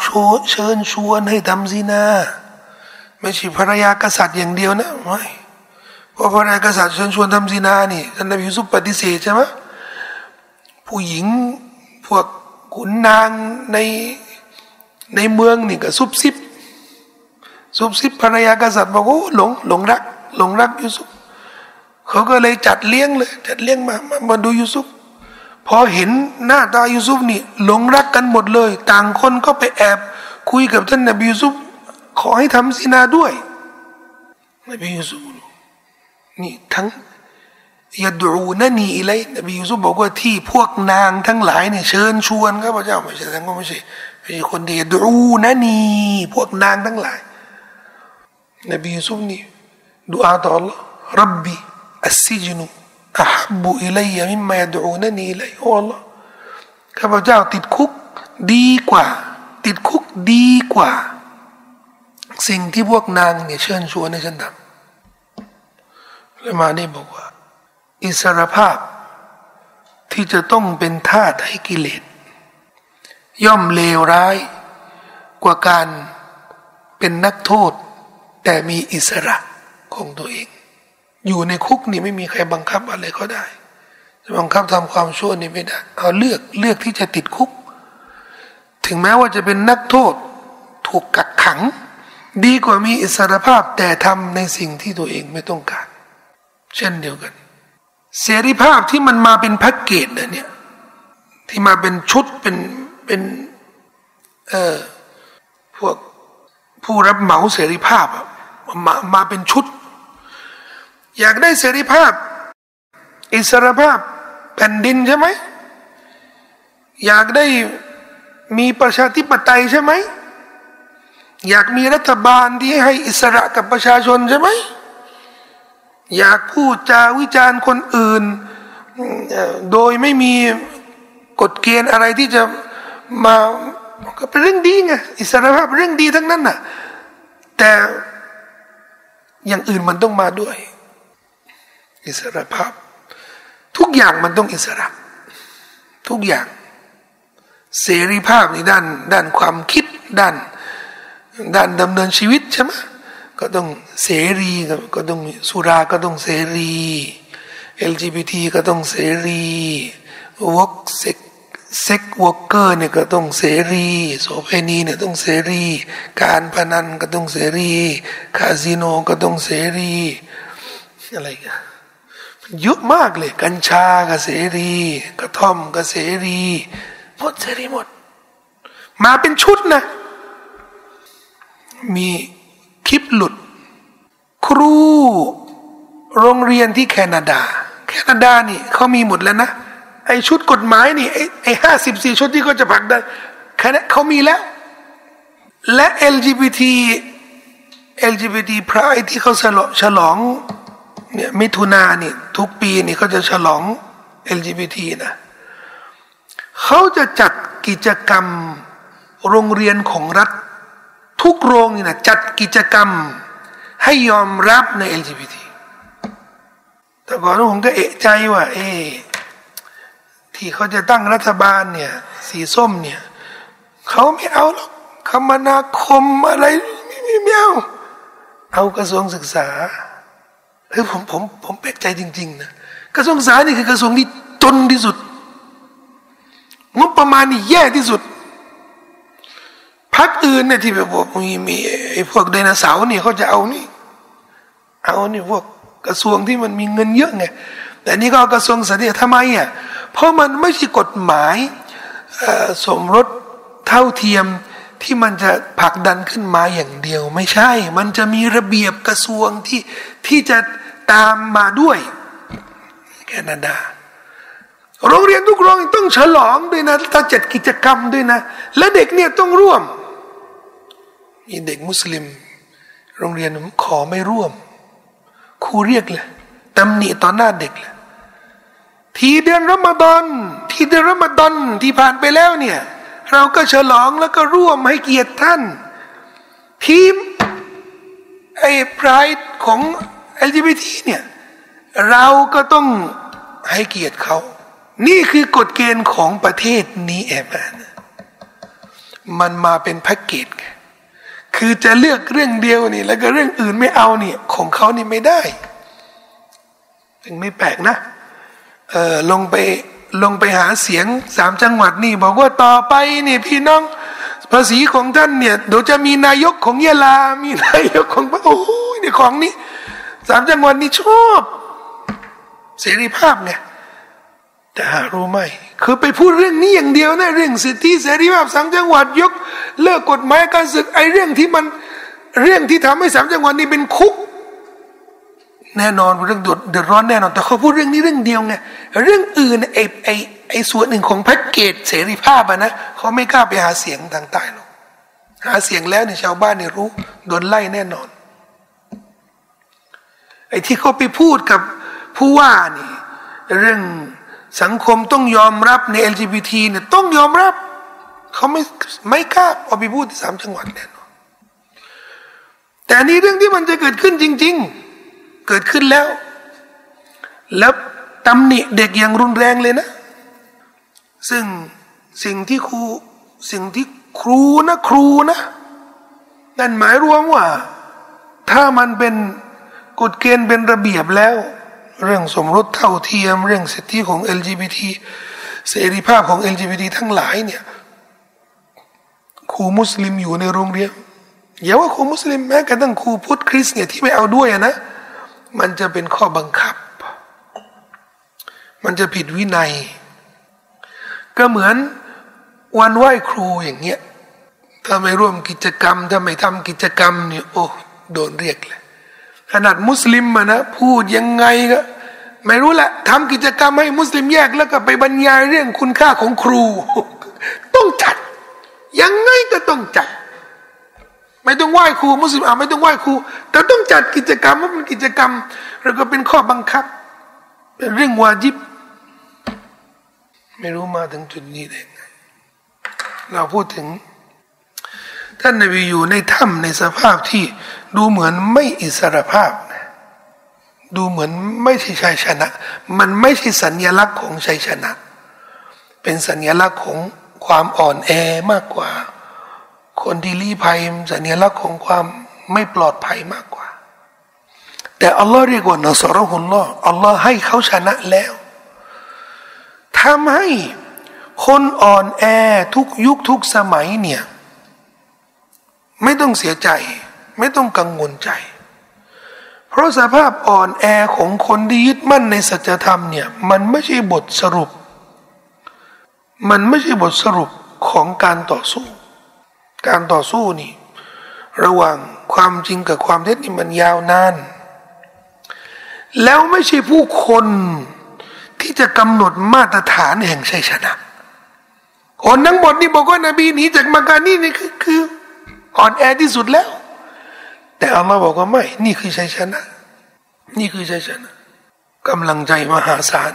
เชิญชวนให้ทำซีนาไม่ใช่ภรรยากษัตริย์อย่างเดียวนะไม่เพราะภรรยากษัตริย์เชิญชวนทำซีนานี่ท่านนบียูซุปฏิเสธใช่ไหมผู้หญิงพวกขุนนางใน ในเมืองนี่ก็ซุบซิบซุบซิบภรรยากษัตริย์บอกโอ้หลงหลงรัก หลงรักยูซุปเขาก็เลยจัดเลี้ยงเลย จัดเลี้ยงมามามาดูยูซุปพอเห็นหน้าตายูซุฟนี่หลงรักกันหมดเลย ต่างคนก็ไปแอบคุยกับท่านนบียูซุฟขอให้ทำสินาด้วยนบียูซุฟนี่ทั้งยาดูนันีอะไรนบียูซุฟบอกว่าที่พวกนางทั้งหลายเนี่ยเชิญชวนข้าพเจ้าไม่ใช่ทั้งก็ไม่ใช่ ไม่ใช่คนเดียวดูนันีพวกนางทั้งหลาย นบียูซุฟนี่ดูอาต่อ Allah รับบีอัสซิจนุอับบุอิลัยมิมมายดูนันีเลยโอ้ Allah ข้าพเจ้าติดคุกดีกว่า ติดคุกดีกว่า สิ่งที่พวกนางเนี่ยเชิญชวนให้ฉันทำแล้วมาได้บอกว่า อิสรภาพที่จะต้องเป็นทาสให้กิเลส ย่อมเลวร้าย กว่าการเป็นนักโทษ แต่มีอิสระของตัวเอง อยู่ในคุกนี่ไม่มีใครบังคับอะไรก็ได้บังคับทำความชั่วนี่ไม่ได้เอาเลือกเลือกที่จะติดคุก ถึงแม้ว่าจะเป็นนักโทษ ถูกกักขัง ดีกว่ามีอิสรภาพแต่ทำในสิ่งที่ตัวเองไม่ต้องการ เช่นเดียวกัน เสรีภาพที่มันมาเป็นแพ็กเกจเนี่ยที่มาเป็นชุดเป็น เป็นเอ่อพวกผู้รับเหมาเสรีภาพมามาเป็นชุด อยากได้เสรีภาพ อิสรภาพแผ่นดินใช่ไหมอยากได้มีประชาธิปไตยใช่ไหมอยากมีรัฐบาลที่ให้อิสระกับประชาชนใช่ไหมอยากพูดจาวิจารณ์คนอื่น โดยไม่มีกฎเกณฑ์อะไรที่จะ มาก็เป็นเรื่องดีไงอิสรภาพเรื่องดีทั้งนั้นน่ะ แต่อย่างอื่นมันต้องมาด้วย อิสรภาพ ทุกอย่างมันต้องอิสระ ทุกอย่าง เสรีภาพในด้าน ด้านความคิดด้าน ด้านดำเนินชีวิตใช่ไหมก็ต้องเสรีก็ต้องสุราก็ต้องเสรี LGBT ก็ต้องเสรีวกเซ็ก เซ็กวอร์เกอร์เนี่ยก็ต้องเสรีโสเภณีเนี่ยต้องเสรี การพนันก็ต้องเสรีคาสิโนก็ต้องเสรีอะไรกันเยอะมากเลย กัญชาก็เสรีกระท่อมก็เสรีหมดเสรีหมด มาเป็นชุดนะ มีคลิปหลุด ครูโรงเรียนที่แคนาดา แคนาดานี่เขามีหมดแล้วนะ ไอชุดกฎหมายนี่ไอห้าสิบสี่ชุดที่เขาจะผลักดันเขามีแล้ว และ LGBT LGBT พรายที่เขาฉลองเนี่ยมิถุนานี่ทุกปีนี่เขาจะฉลอง LGBT นะเขาจะจัดกิจกรรมโรงเรียนของรัฐ ทุกโรงนี่นะจัดกิจกรรมให้ยอมรับใน LGBT แต่ก่อนผมก็เอะใจว่า เอ ที่เขาจะตั้งรัฐบาลเนี่ย สีส้มเนี่ยเขาไม่เอาหรอกคมนาคมอะไรไม่ไม่ไม่เอาเอากระทรวงศึกษาเฮ้ยผมผมผมแปลกใจจริงๆนะกระทรวงศึกษานี่คือกระทรวงที่จนที่สุดงบประมาณนี่แย่ที่สุดพักอื่นเนี่ยที่แบบมีมีไอ้พวกไดโนเสาร์นี่เขาจะเอานี่ เอานี่พวกกระทรวงที่มันมีเงินเยอะไงแต่นี่ก็กระทรวงสาธารณสุขทำไมอะ เพราะมันไม่ใช่กฎหมายสมรสเท่าเทียมที่มันจะผลักดันขึ้นมาอย่างเดียว ไม่ใช่ มันจะมีระเบียบกระทรวงที่ที่จะตามมาด้วยแคนาดา โรงเรียนทุกโรงต้องฉลองด้วยนะต้องจัดกิจกรรมด้วยนะ และเด็กเนี่ยต้องร่วม มีเด็กมุสลิม โรงเรียนขอไม่ร่วมครูเรียกเลยตำหนิต่อหน้าเด็กเลย ทีเดือนรอมฎอนทีเดือนรอมฎอนที่ผ่านไปแล้วเนี่ย เราก็ฉลองแล้วก็ร่วมให้เกียรติท่าน ทีมไอ้พรายของ LGBT เนี่ยเราก็ต้องให้เกียรติเขา นี่คือกฎเกณฑ์ของประเทศนี้แอบมันมาเป็นแพ็กเกจคือจะเลือกเรื่องเดียวนี่ แล้วก็เรื่องอื่นไม่เอาเนี่ย ของเขานี่ไม่ได้ถึงไม่แปลกนะ เออลงไปลงไปหาเสียงสามจังหวัดนี่ บอกว่าต่อไปนี่พี่น้องภาษีของท่านเนี่ยเดี๋ยวจะมีนายกของยะลา มีนายกของโอ้ยเนี่ยของนี้สามจังหวัดนี่ชอบเสรีภาพไงแต่หารู้ไหมคือไปพูดเรื่องนี้อย่างเดียวนะเรื่องสิทธิเสรีภาพสามจังหวัดยก เลิกกฎหมายการศึกไอเรื่องที่มันเรื่องที่ทำให้สามจังหวัดนี้เป็นคุก แน่นอนเรื่องเดือดร้อนแน่นอน แต่เขาพูดเรื่องนี้เรื่องเดียวไงเรื่องอื่นไอ้ไอ้ไอ้ส่วนหนึ่งของแพ็กเกจเสรีภาพอะนะเขาไม่กล้าไปหาเสียงทางใต้หรอกหาเสียงแล้วเนี่ยชาวบ้านเนี่ยรู้โดนไล่แน่นอน ไอ้ที่เขาไปพูดกับผู้ว่านี่เรื่องสังคมต้องยอมรับใน LGBT เนี่ยต้องยอมรับเขาไม่ไม่กล้าเอาไปพูดที่สามจังหวัดแน่นอนแต่นี่เรื่องที่มันจะเกิดขึ้นจริง ๆ เกิดขึ้นแล้ว แล้วตำหนิเด็กอย่างรุนแรงเลยนะ ซึ่งสิ่งที่ครูสิ่งที่ครูนะครูนะ นั่นหมายรวมว่า ถ้ามันเป็นกฎเกณฑ์เป็นระเบียบแล้ว เรื่องสมรสเท่าเทียม เรื่องสิทธิของ LGBT เสรีภาพของ LGBT ทั้งหลายเนี่ยครูมุสลิมอยู่ในโรงเรียนอย่าว่าครูมุสลิมแม้กระทั่งครูพุทธคริสเนี่ยที่ไม่เอาด้วยนะ มันจะเป็นข้อบังคับ มันจะผิดวินัย ก็เหมือนวันไหว้ครูอย่างเงี้ย ถ้าไม่ร่วมกิจกรรม ถ้าไม่ทำกิจกรรมเนี่ยโอ้โดนเรียกเลยขนาดมุสลิมมานะพูดยังไงก็ไม่รู้แหละทำกิจกรรมให้มุสลิมแยกแล้วก็ไปบรรยายเรื่องคุณค่าของครู ต้องจัด ยังไงก็ต้องจัด ไม่ต้องไหว้ครูมุสลิมอะไม่ต้องไหว้ครู แต่ต้องจัดกิจกรรมว่าเป็นกิจกรรม แล้วก็เป็นข้อบังคับ เป็นเรื่องวาจิบ ไม่รู้มาถึงจุดนี้ได้ไงเราพูดถึง ท่านนบีอยู่ในถ้ำในสภาพที่ดูเหมือนไม่อิสระภาพดูเหมือนไม่ใช่ชัยชนะ มันไม่ใช่สัญญลักษณ์ของชัยชนะ เป็นสัญญลักษณ์ของความอ่อนแอมากกว่า คนที่ลี้ภัยสัญลักษณ์ของความไม่ปลอดภัยมากกว่า แต่อัลลอฮ์เรียกว่านสรหุลลอฮ์อัลลอฮ์ให้เขาชนะแล้วทำให้คนอ่อนแอทุกยุคทุกสมัยเนี่ย ไม่ต้องเสียใจ ไม่ต้องกังวลใจ เพราะสภาพอ่อนแอของคนที่ยึดมั่นในสัจธรรมเนี่ย มันไม่ใช่บทสรุป มันไม่ใช่บทสรุปของการต่อสู้ การต่อสู้นี่ ระหว่างความจริงกับความเท็จนี่มันยาวนาน แล้วไม่ใช่ผู้คนที่จะกำหนดมาตรฐานแห่งชัยชนะคนทั้งหมดนี่บอกว่านบีหนีจากมักกะนี่นี่คือคืออ่อนแอที่สุดแล้ว แต่อัลลอฮ์บอกว่าไม่ นี่คือชัยชนะ นี่คือชัยชนะกำลังใจมหาศาล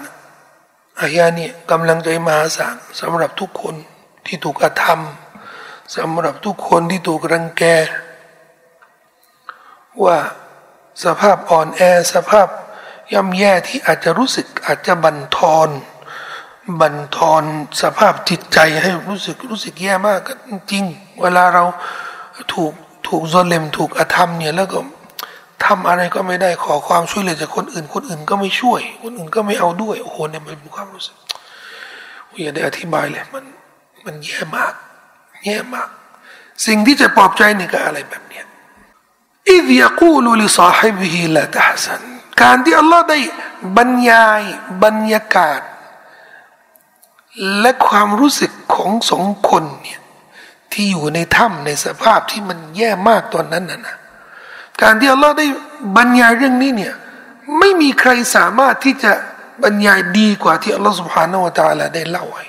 อายานี่กำลังใจมหาศาลสำหรับทุกคนที่ถูกกระทำ สำหรับทุกคนที่ถูกรังแก ว่าสภาพอ่อนแอสภาพย่ำแย่ที่อาจจะรู้สึกอาจจะบันทอนบันทอนสภาพจิตใจให้รู้สึกรู้สึกแย่มากจริง เวลาเราถูกถูกโซเลมถูกอธรรมเนี่ยแล้วก็ทำอะไรก็ไม่ได้ขอความช่วยเหลือจากคนอื่น คนอื่นก็ไม่ช่วย คนอื่นก็ไม่เอาด้วยโอ้โหเนี่ยมันเป็นความรู้สึกอย่าได้อธิบายเลยมันมันแย่มาก แย่มาก สิ่งที่จะปลอบใจนี่ก็อะไรแบบเนี้ยอิดยากูลุลิซาฮิบิฮิละตาสันการที่อัลลอฮ์ได้บรรยายบรรยากาศ และความรู้สึกของสองคนเนี่ยที่อยู่ในถ้ำในสภาพที่มันแย่มากตอนนั้นนะนะการที่อัลลอฮ์ได้บรรยายเรื่องนี้เนี่ยไม่มีใครสามารถที่จะบรรยายดีกว่าที่อัลลอฮ์สุบฮานาวะตาลาได้เล่าไว้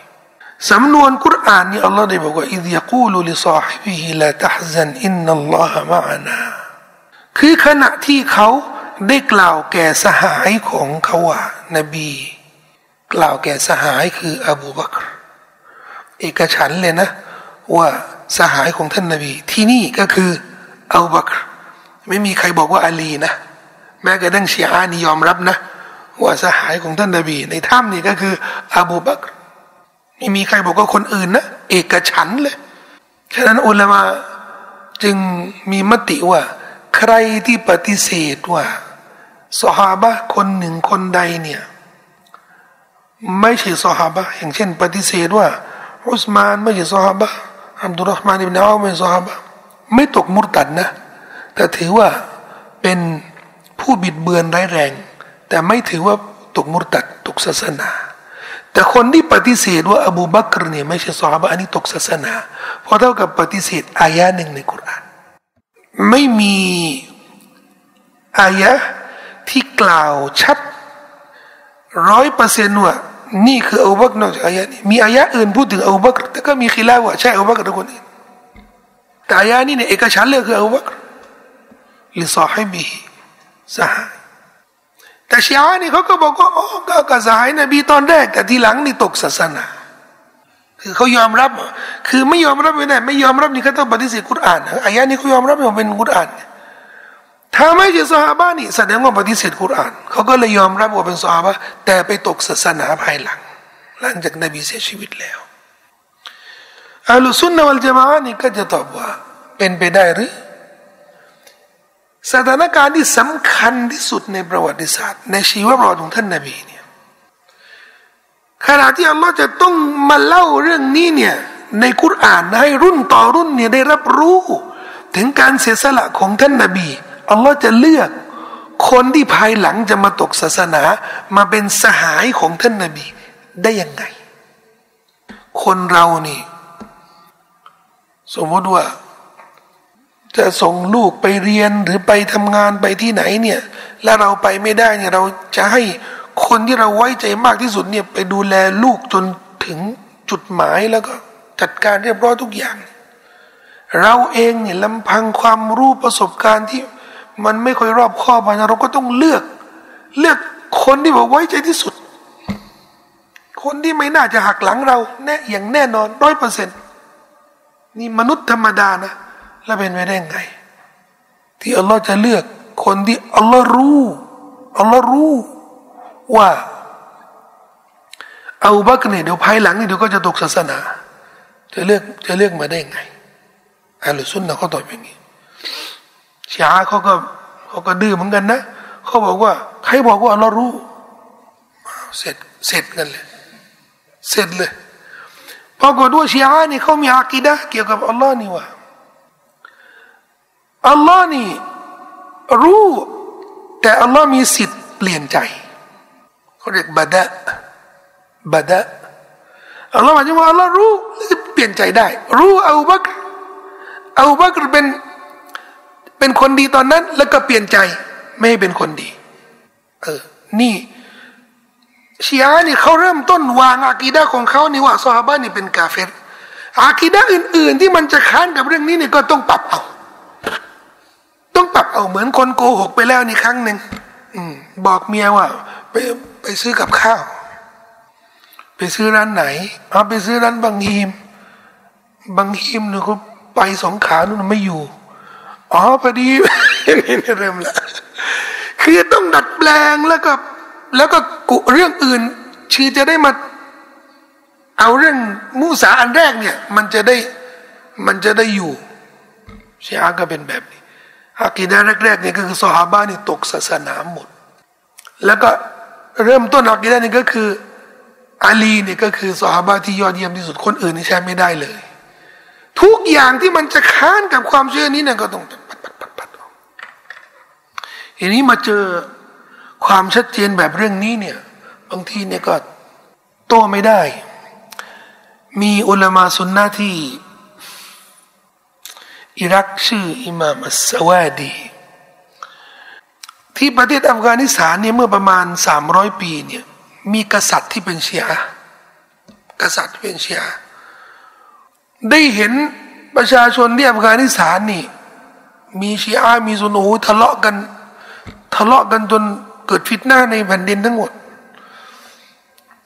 สำนวนกุรอานนี่อัลลอฮ์ได้บอกว่าإذ يقول لصاحبه لا تحزن إن الله معناคือขณะที่เขาได้กล่าวแก่สหายของเขาว่านบี กล่าวแก่สหายคืออบูบักรเอกฉันท์เลยนะ ว่าสหายของท่านนบี ที่นี่ก็คืออบูบักรไม่มีใครบอกว่าอาลีนะ แม้กระทั่งชีอานี่ยอมรับนะ ว่าสหายของท่านนบี ในถ้ำนี่ก็คืออบูบักร ไม่มีใครบอกว่าคนอื่นนะเอกฉันเลยฉะนั้นอุลามะจึงมีมติว่า ใครที่ปฏิเสธว่าสหาบะคนหนึ่งคนใดเนี่ย ไม่ใช่สหาบะอย่างเช่น ปฏิเสธว่าอุสมานไม่ใช่สหาบะอับดุลรหมานอิบนาอัลไม่ใช่สหาบะไม่ตกมุรตัดนะ แต่ถือว่าเป็นผู้บิดเบือนร้ายแรง แต่ไม่ถือว่าตกมุรตัดตกศาสนา แต่คนที่ปฏิเสธว่าอบูบักรเนี่ยไม่ใช่สหาบะอันนี้ตกศาสนา เพราะเท่ากับปฏิเสธอายะหนึ่งในกุรอานไม่มีอายะที่กล่าวชัดร้อยเปอร์เซนต์ว่านี่คืออูบักนอกจากอายะนี้มีอายะอื่นพูดถึงอูบักแต่ก็มีขีลาว่าใช่อูบักหรือคนอื่นแต่อายะนี้เนี่ยเอกฉันเลยคืออูบักลิซาฮิบิสหาย แต่ชีอะนี่เขาก็บอกว่าอ๋อก็กสายนบีตอนแรก แต่ทีหลังนี่ตกศาสนา คือเขายอมรับ คือไม่ยอมรับไม่ได้ไม่ยอมรับนี่ก็ต้องปฏิเสธกุรอานอายะนี้เขายอมรับว่าเป็นกุรอานถ้าไม่ใช่สหาบานี่แสดงว่าปฏิเสธกุรอานเขาก็เลยยอมรับว่าเป็นสหาบะแต่ไปตกศาสนาภายหลัง หลังจากนบีเสียชีวิตแล้วอัลลสุนนะวัลจามะนี่ก็จะตอบว่า เป็นไปได้หรือ สถานการณ์ที่สำคัญที่สุดในประวัติศาสตร์ ในชีวประวัติของท่านนบีเนี่ยขณะที่อัลลอฮ์จะต้องมาเล่าเรื่องนี้เนี่ยในกุรอานให้รุ่นต่อรุ่นเนี่ยได้รับรู้ ถึงการเสียสละของท่านนบีอัลลอฮ์จะเลือกคนที่ภายหลังจะมาตกศาสนา มาเป็นสหายของท่านนบีได้ยังไง คนเรานี่ สมมติว่า จะส่งลูกไปเรียนหรือไปทำงานไปที่ไหนเนี่ย แล้วเราไปไม่ได้เนี่ยเราจะให้คนที่เราไว้ใจมากที่สุดเนี่ยไปดูแลลูกจนถึงจุดหมายแล้วก็จัดการเรียบร้อยทุกอย่าง เราเองเนี่ยลำพังความรู้ประสบการณ์ที่มันไม่ค่อยรอบคอบนะเราก็ต้องเลือก เลือกคนที่บอกไว้ใจที่สุด คนที่ไม่น่าจะหักหลังเราแน่อย่างแน่นอนร้อยเปอร์เซ็นต์นี่มนุษย์ธรรมดานะ แล้วเป็นไปได้ไง ที่อัลลอฮ์จะเลือกคนที่อัลลอฮ์รู้อัลลอฮ์รู้ว่าเอาบักเนี่ยเดี๋ยวภายหลังนี่เดี๋ยวก็จะตกศาสนา จะเลือกจะเลือกมาได้ไงอัลลอฮ์สุนนะเขาตอบอย่างนี้ชียเขาก็เขาก็ดื้อเหมือนกันนะเขาบอกว่า ใครบอกว่าเรารู้เสร็จเสร็จกันเลย เสร็จเลยพอกฏว่าชียนี่ยเขามีอากีดะเกี่ยวกับอัลลอฮ์นี่ว่า อัลลอฮ์นี่รู้ แต่อัลลอฮ์มีสิทธิ์เปลี่ยนใจเขาเรียกบาดะบาดะอัลลอฮ์หมายถึงว่าอัลลอฮ์รู้เปลี่ยนใจได้ รู้อูบักอูบักเป็นเป็นคนดีตอนนั้น แล้วก็เปลี่ยนใจไม่เป็นคนดี เออ นี่ชีอะนี่เขาเริ่มต้นวางอากีดะของเขานี่ว่าซอฮาบะนี่เป็นกาเฟรอากีดะอื่น ๆ ที่มันจะค้านกับเรื่องนี้นี่ก็ต้องปรับเอา ต้องปรับเอาเหมือนคนโกหกไปแล้วในครั้งหนึ่งบอกเมียว่า ไปไปซื้อกับข้าว ไปซื้อร้านไหนเอาไปซื้อร้านบางฮีม บางฮิมเนี่ยเขาไปสองขานู่นไม่อยู่อ๋อพอดีนี่เริ่มละคือต้องดัดแปลงแล้วก็ แล้วก็กุเรื่องอื่นชื่อจะได้มา เอาเรื่องมูสาอันแรกเนี่ย มันจะได้มันจะได้อยู่ชีอะก็เป็นแบบนี้ อากีดะแรกๆเนี่ยก็คือสหาบ้านี่ตกศาสนาหมด แล้วก็เริ่มต้นอากีดะนี่ก็คืออาลีเนี่ยก็คือสหาบ้าที่ยอดเยี่ยมที่สุดคนอื่นนี่ใช้ไม่ได้เลย ทุกอย่างที่มันจะค้านกับความเชื่อนี้เนี่ยก็ต้องปัดปัดปัดปัดทีนี้มาเจอความชัดเจนแบบเรื่องนี้เนี่ยบางทีเนี่ยก็โตไม่ได้ มีอุลามาสุนนะที่ อิรักชื่ออิมามอัสวาดี ที่ประเทศอัฟกานิสถานเนี่ยเมื่อประมาณสามร้อยปีเนี่ยมีกษัตริย์ที่เป็นเชียกษัตริย์ที่เป็นเชียได้เห็นประชาชนที่อัฟกานิสถานนี่มีชีอามีซุนโอทะเลาะกันทะเลาะกันจนเกิดฟิตหน้าในแผ่นดินทั้งหมด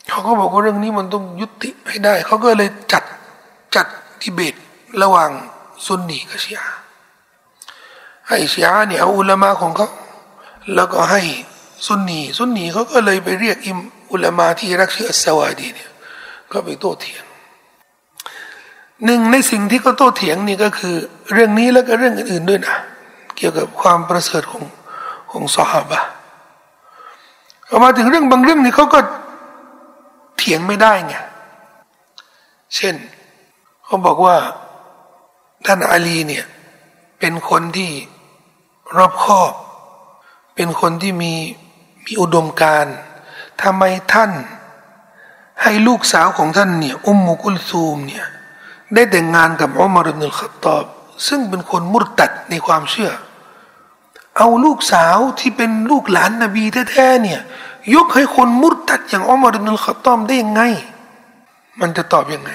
เขาก็บอกว่าเรื่องนี้มันต้องยุติให้ได้ เขาก็เลยจัดจัดดีเบตระหว่าง ซุนนีกับชีอาให้ชีอาเนี่ยเอาอุลามะของเขาแล้วก็ให้ซุนนีซุนนีเขาก็เลยไปเรียกอิมอุลามะที่รักชื่ออัสวาดีเนี่ยก็ไปโต้เถียงหนึ่งในสิ่งที่เขาโต้เถียงนี่ก็คือ เรื่องนี้แล้วก็เรื่องอื่นๆด้วยนะเกี่ยวกับความประเสริฐของของสหบะพอมาถึงเรื่องบางเรื่องนี่เขาก็เถียงไม่ได้ไง เช่น เขาบอกว่า ท่านอาลีเนี่ยเป็นคนที่รอบคอบ เป็นคนที่มีมีอุดมการทำไมท่าน ให้ลูกสาวของท่านเนี่ยอุมมุกุลซูมเนี่ยได้แต่งงานกับอุมารอิบนุลขตอบ ซึ่งเป็นคนมุรตัดในความเชื่อ เอาลูกสาวที่เป็นลูกหลานนบีแท้ๆเนี่ยยกให้คนมุรตัดอย่างอุมารอิบนุลขตอบได้ยังไง มันจะตอบยังไง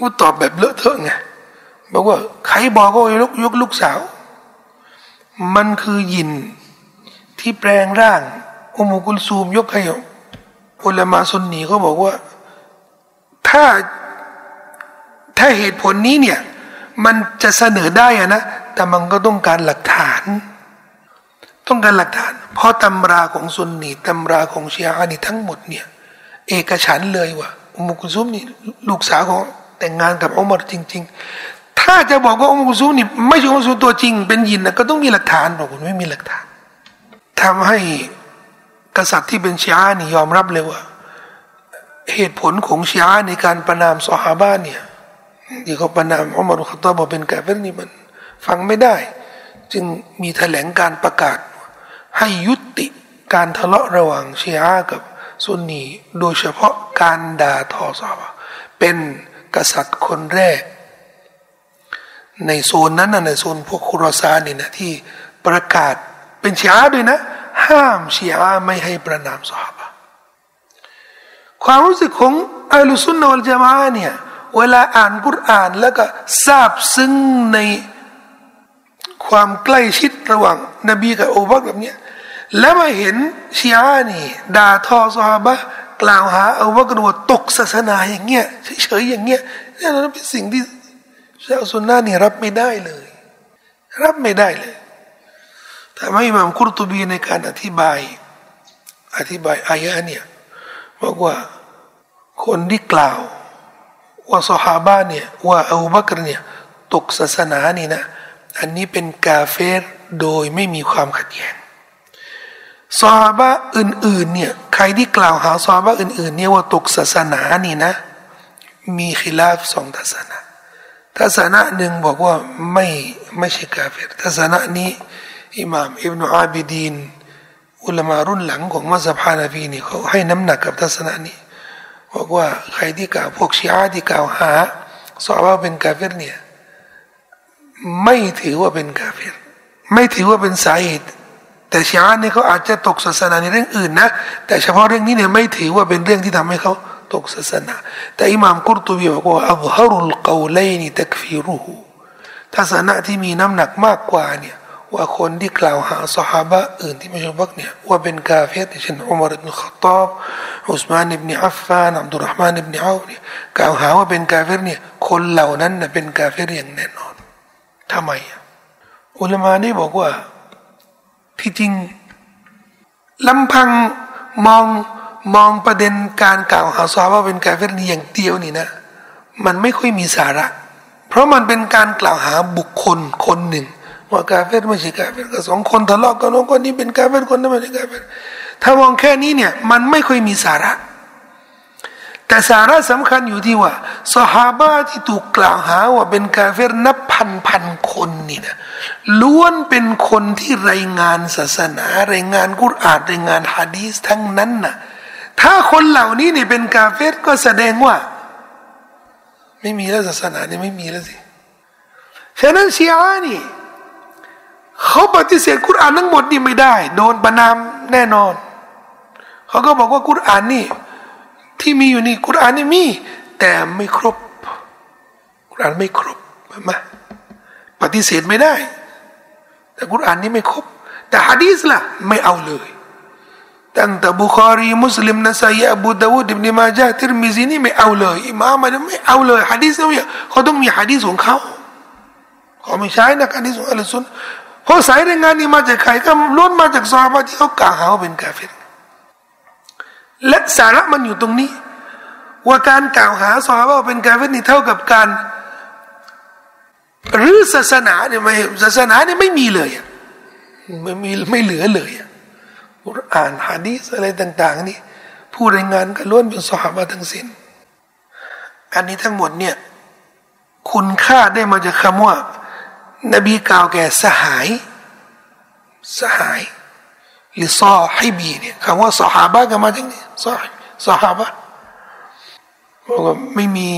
ก็ตอบแบบเลอะเทอะไง บอกว่าใครบอกว่ายกยกลูกสาว มันคือยินที่แปลงร่างอุมุกุลซูมยกให้อุลามาซุนนีเขาบอกว่า ถ้าถ้าเหตุผลนี้เนี่ย มันจะเสนอได้อะนะ แต่มันก็ต้องการหลักฐาน ต้องการหลักฐาน เพราะตำราของซุนนีตำราของชีอะนี่ทั้งหมดเนี่ย เอกฉันเลยว่าอุมุกุลซูมนี่ลูกสาวของแต่งงานกับอุมารจริง ๆ ถ้าจะบอกว่าอุมุกุลซูมนี่ไม่ใช่อุมุกุลซูมตัวจริง เป็นยินนะก็ต้องมีหลักฐานบอกคุณไม่มีหลักฐานทำให้กษัตริย์ที่เป็นชีอะนี่ยอมรับเลยว่า เหตุผลของชีอะในการประนามซอฮาบะเนี่ยที่เขาประนามอุมารุขตอบเป็นกาเฟรนี่มัน ฟังไม่ได้ จึงมีแถลงการประกาศ ให้ยุติการทะเลาะระหว่างชีอะกับซุนนีโดยเฉพาะการด่าทอซาบะเป็นกษัตริย์คนแรก ในโซนนั้นนะในโซนพวกคุรซานี่นะที่ประกาศเป็นชีอะด้วยนะ ห้ามชีอะไม่ให้ประนามซาบะความรู้สึกของอัลสุนนวลจามะเนี่ยเวลาอ่านกุรอานแล้วก็ทราบซึ้งในความใกล้ชิดระหว่างนบีกับอูบักแบบนี้แล้วมาเห็นชีอานี่ด่าทอซาบะกล่าวหาเอาว่ากรวตกศาสนาอย่างเงี้ยเฉยๆอย่างเงี้ยนี่นั่นเป็นสิ่งที่ ชาวสุนนะนี่รับไม่ได้เลย รับไม่ได้เลยแต่ไม่มามคุรตุบีในการอธิบาย อธิบายอายะเนี่ยบอกว่าคนที่กล่าว ว่าสหาบาเนี่ยว่าอูบักรเนี่ยตกศาสนานี่นะ อันนี้เป็นกาเฟรโดยไม่มีความขัดแย้งซาบะอื่นๆเนี่ยใครที่กล่าวหาซาบะอื่นๆเนี่ยว่าตกศาสนานี่นะ มี khi ลาฟสองทัศนะ ทัศนะหนึ่งบอกว่าไม่ไม่ใช่กาเฟรทัศนะนี้อิหม่ามอิบนาอาบิดีนอุลมารุ่นหลังของมัสยิดฮานาฟีนี่เขาให้น้ำหนักกับทัศนะนี้บอกว่าใครที่กล่าวพวกชีอะที่กล่าวหาสอบว่าเป็นกาเฟรเนี่ยไม่ถือว่าเป็นกาเฟรไม่ถือว่าเป็นสาเหตุแต่ชีอะนี่เขาอาจจะตกศาสนาในเรื่องอื่นนะ แต่เฉพาะเรื่องนี้เนี่ยไม่ถือว่าเป็นเรื่องที่ทำให้เขา ตกศาสนา แต่อิหม่ามกุรตุบีบอกว่าอัลฮารุลกาวไลนีตักฟิรุหูทัศนะที่มีน้ำหนักมากกว่าเนี่ยว่าคนที่กล่าวหาสหายอื่นที่ไม่ใช่บักเนี่ยว่าเป็นกาเฟตเช่นอุมารอิบนุขตอบอุสมานอิบนุอัฟฟานอับดุลรหมานอิบนุอาเนี่ยกล่าวหาว่าเป็นกาเฟตเนี่ยคนเหล่านั้นนะเป็นกาเฟตอย่างแน่นอนทำไมอุลามานี่บอกว่าที่จริงลำพังมอง มองประเด็นการกล่าวหาซาว่าเป็นกาเฟรนี่อย่างเดียวนี่นะ มันไม่ค่อยมีสาระ เพราะมันเป็นการกล่าวหาบุคคลคนหนึ่ง ว่ากาเฟรไม่ใช่กาเฟรก็สองคนทะเลาะกันคนนี้เป็นกาเฟรคนนั้นไม่ใช่กาเฟรถ้ามองแค่นี้เนี่ยมันไม่ค่อยมีสาระ แต่สาระสำคัญอยู่ที่ว่าสหาบะที่ถูกกล่าวหาว่าเป็นกาเฟรนับพันพันคนนี่นะล้วนเป็นคนที่รายงานศาสนา รายงานกุรอานรายงานฮะดีสทั้งนั้นน่ะ ถ้าคนเหล่านี้นี่เป็นกาเฟรก็แสดงว่า ไม่มีแล้วศาสนาเนี่ยไม่มีแล้วสิฉะนั้นชีอะนี่เขาปฏิเสธกุรอานทั้งหมดนี่ไม่ได้ โดนประณามแน่นอน เขาก็บอกว่ากุรอานนี่ ที่มีอยู่นี่กุรอานนี่มี แต่ไม่ครบกุรอานไม่ครบมาปฏิเสธไม่ได้ แต่กุรอานนี่ไม่ครบ แต่ฮะดีสล่ะ ไม่เอาเลย ตั้งแต่บุคารีมุสลิมนะซาอีอบูดาวูดอิบนิมาจะฮ์ติรมิซีนี่ไม่เอาเลยอิมามมันไม่เอาเลยฮะดีสเนี่ยเขาต้องมีฮะดีสของเขาเขาไม่ใช่นะฮะดีสของอัลลอฮฺเพราะสายรายงานนี้มาจากใครก็ล้วนมาจากซาบะที่เขากล่าวหาว่าเป็นกาเฟรและสาระมันอยู่ตรงนี้ ว่าการกล่าวหาซอฮาบะเป็นการเวนี่เท่ากับการหรือศาสนาเนี่ยไม่ศาสนาเนี่ยไม่มีเลยไม่มีไม่เหลือเลยอ่านฮะดีสอะไรต่าง ๆ นี่ผู้รายงานก็ล้วนเป็นสหาบะทั้งสิ้น อันนี้ทั้งหมดเนี่ยคุณค่าได้มาจากคำว่า นบีกล่าวแก่สหาย สหาย หรือซอให้บีเนี่ยคำว่าสหาบะกันมาจากนี้ซอสหาบะบอกว่าไม่มี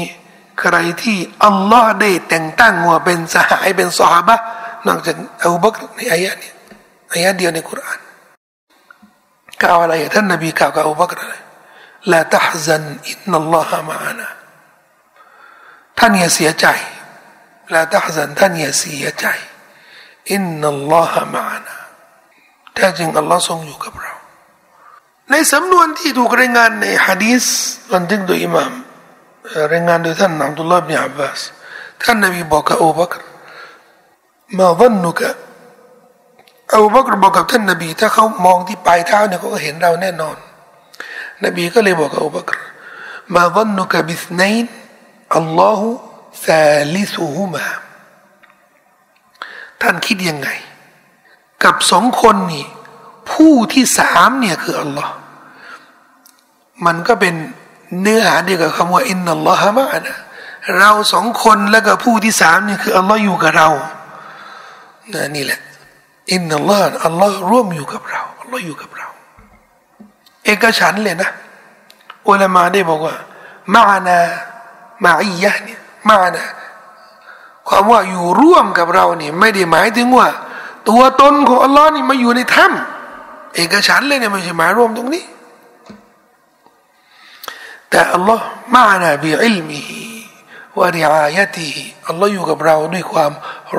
ใครที่อัลลอฮ์ได้แต่งตั้งว่าเป็นสหายเป็นสหาบะนอกจากอูบักในอายะนี้อายะเดียวในคุราน กล่าวอะไรท่านนบีกล่าวกับอูบักอะไรلا تحزن إن الله معناท่านอย่าเสียใจلا تحزنท่านอย่าเสียใจإن الله معناแท้จริงอัลลอฮ์ทรงอยู่กับเรา ในสำนวนที่ถูกรายงานในฮะดีษบันทึกโดยอิหม่ามรายงานโดยท่านอับดุลลาห์บินอับบาสท่านนบีบอกกับอูบักรมาวันนุกะ อูบักรบอกกับท่านนบี ถ้าเขามองที่ปลายเท้าเนี่ยเขาก็เห็นเราแน่นอน นบีก็เลยบอกกับอูบักรมาวันนุกะบิสไนน์อัลลอฮฺซาลิสุฮุมาท่านคิดยังไง กับสองคนนี่ ผู้ที่สามเนี่ยคืออัลลอฮ์มันก็เป็นเนื้อหาเดียวกับคำว่าإن الله معناเราสองคนแล้วก็ผู้ที่สามนี่คืออัลลอฮ์อยู่กับเรานะนี่แหละ إن اللهอัลลอฮ์ร่วมอยู่กับเราอัลลอฮ์อยู่กับเรา เอกฉันเลยนะอุลามาได้บอกว่ามานามาอียะเนี่ยมานาความว่าอยู่ร่วมกับเราเนี่ยไม่ได้หมายถึงว่า ตัวตนของอัลลอฮ์นี่มาอยู่ในถ้ำเอกฉันเลยเนี่ยไม่ใช่หมายรวมตรงนี้ แต่อัลลอฮ์มานาบิอิลมีวะริอายะตีอัลลอฮ์อยู่กับเราด้วยความ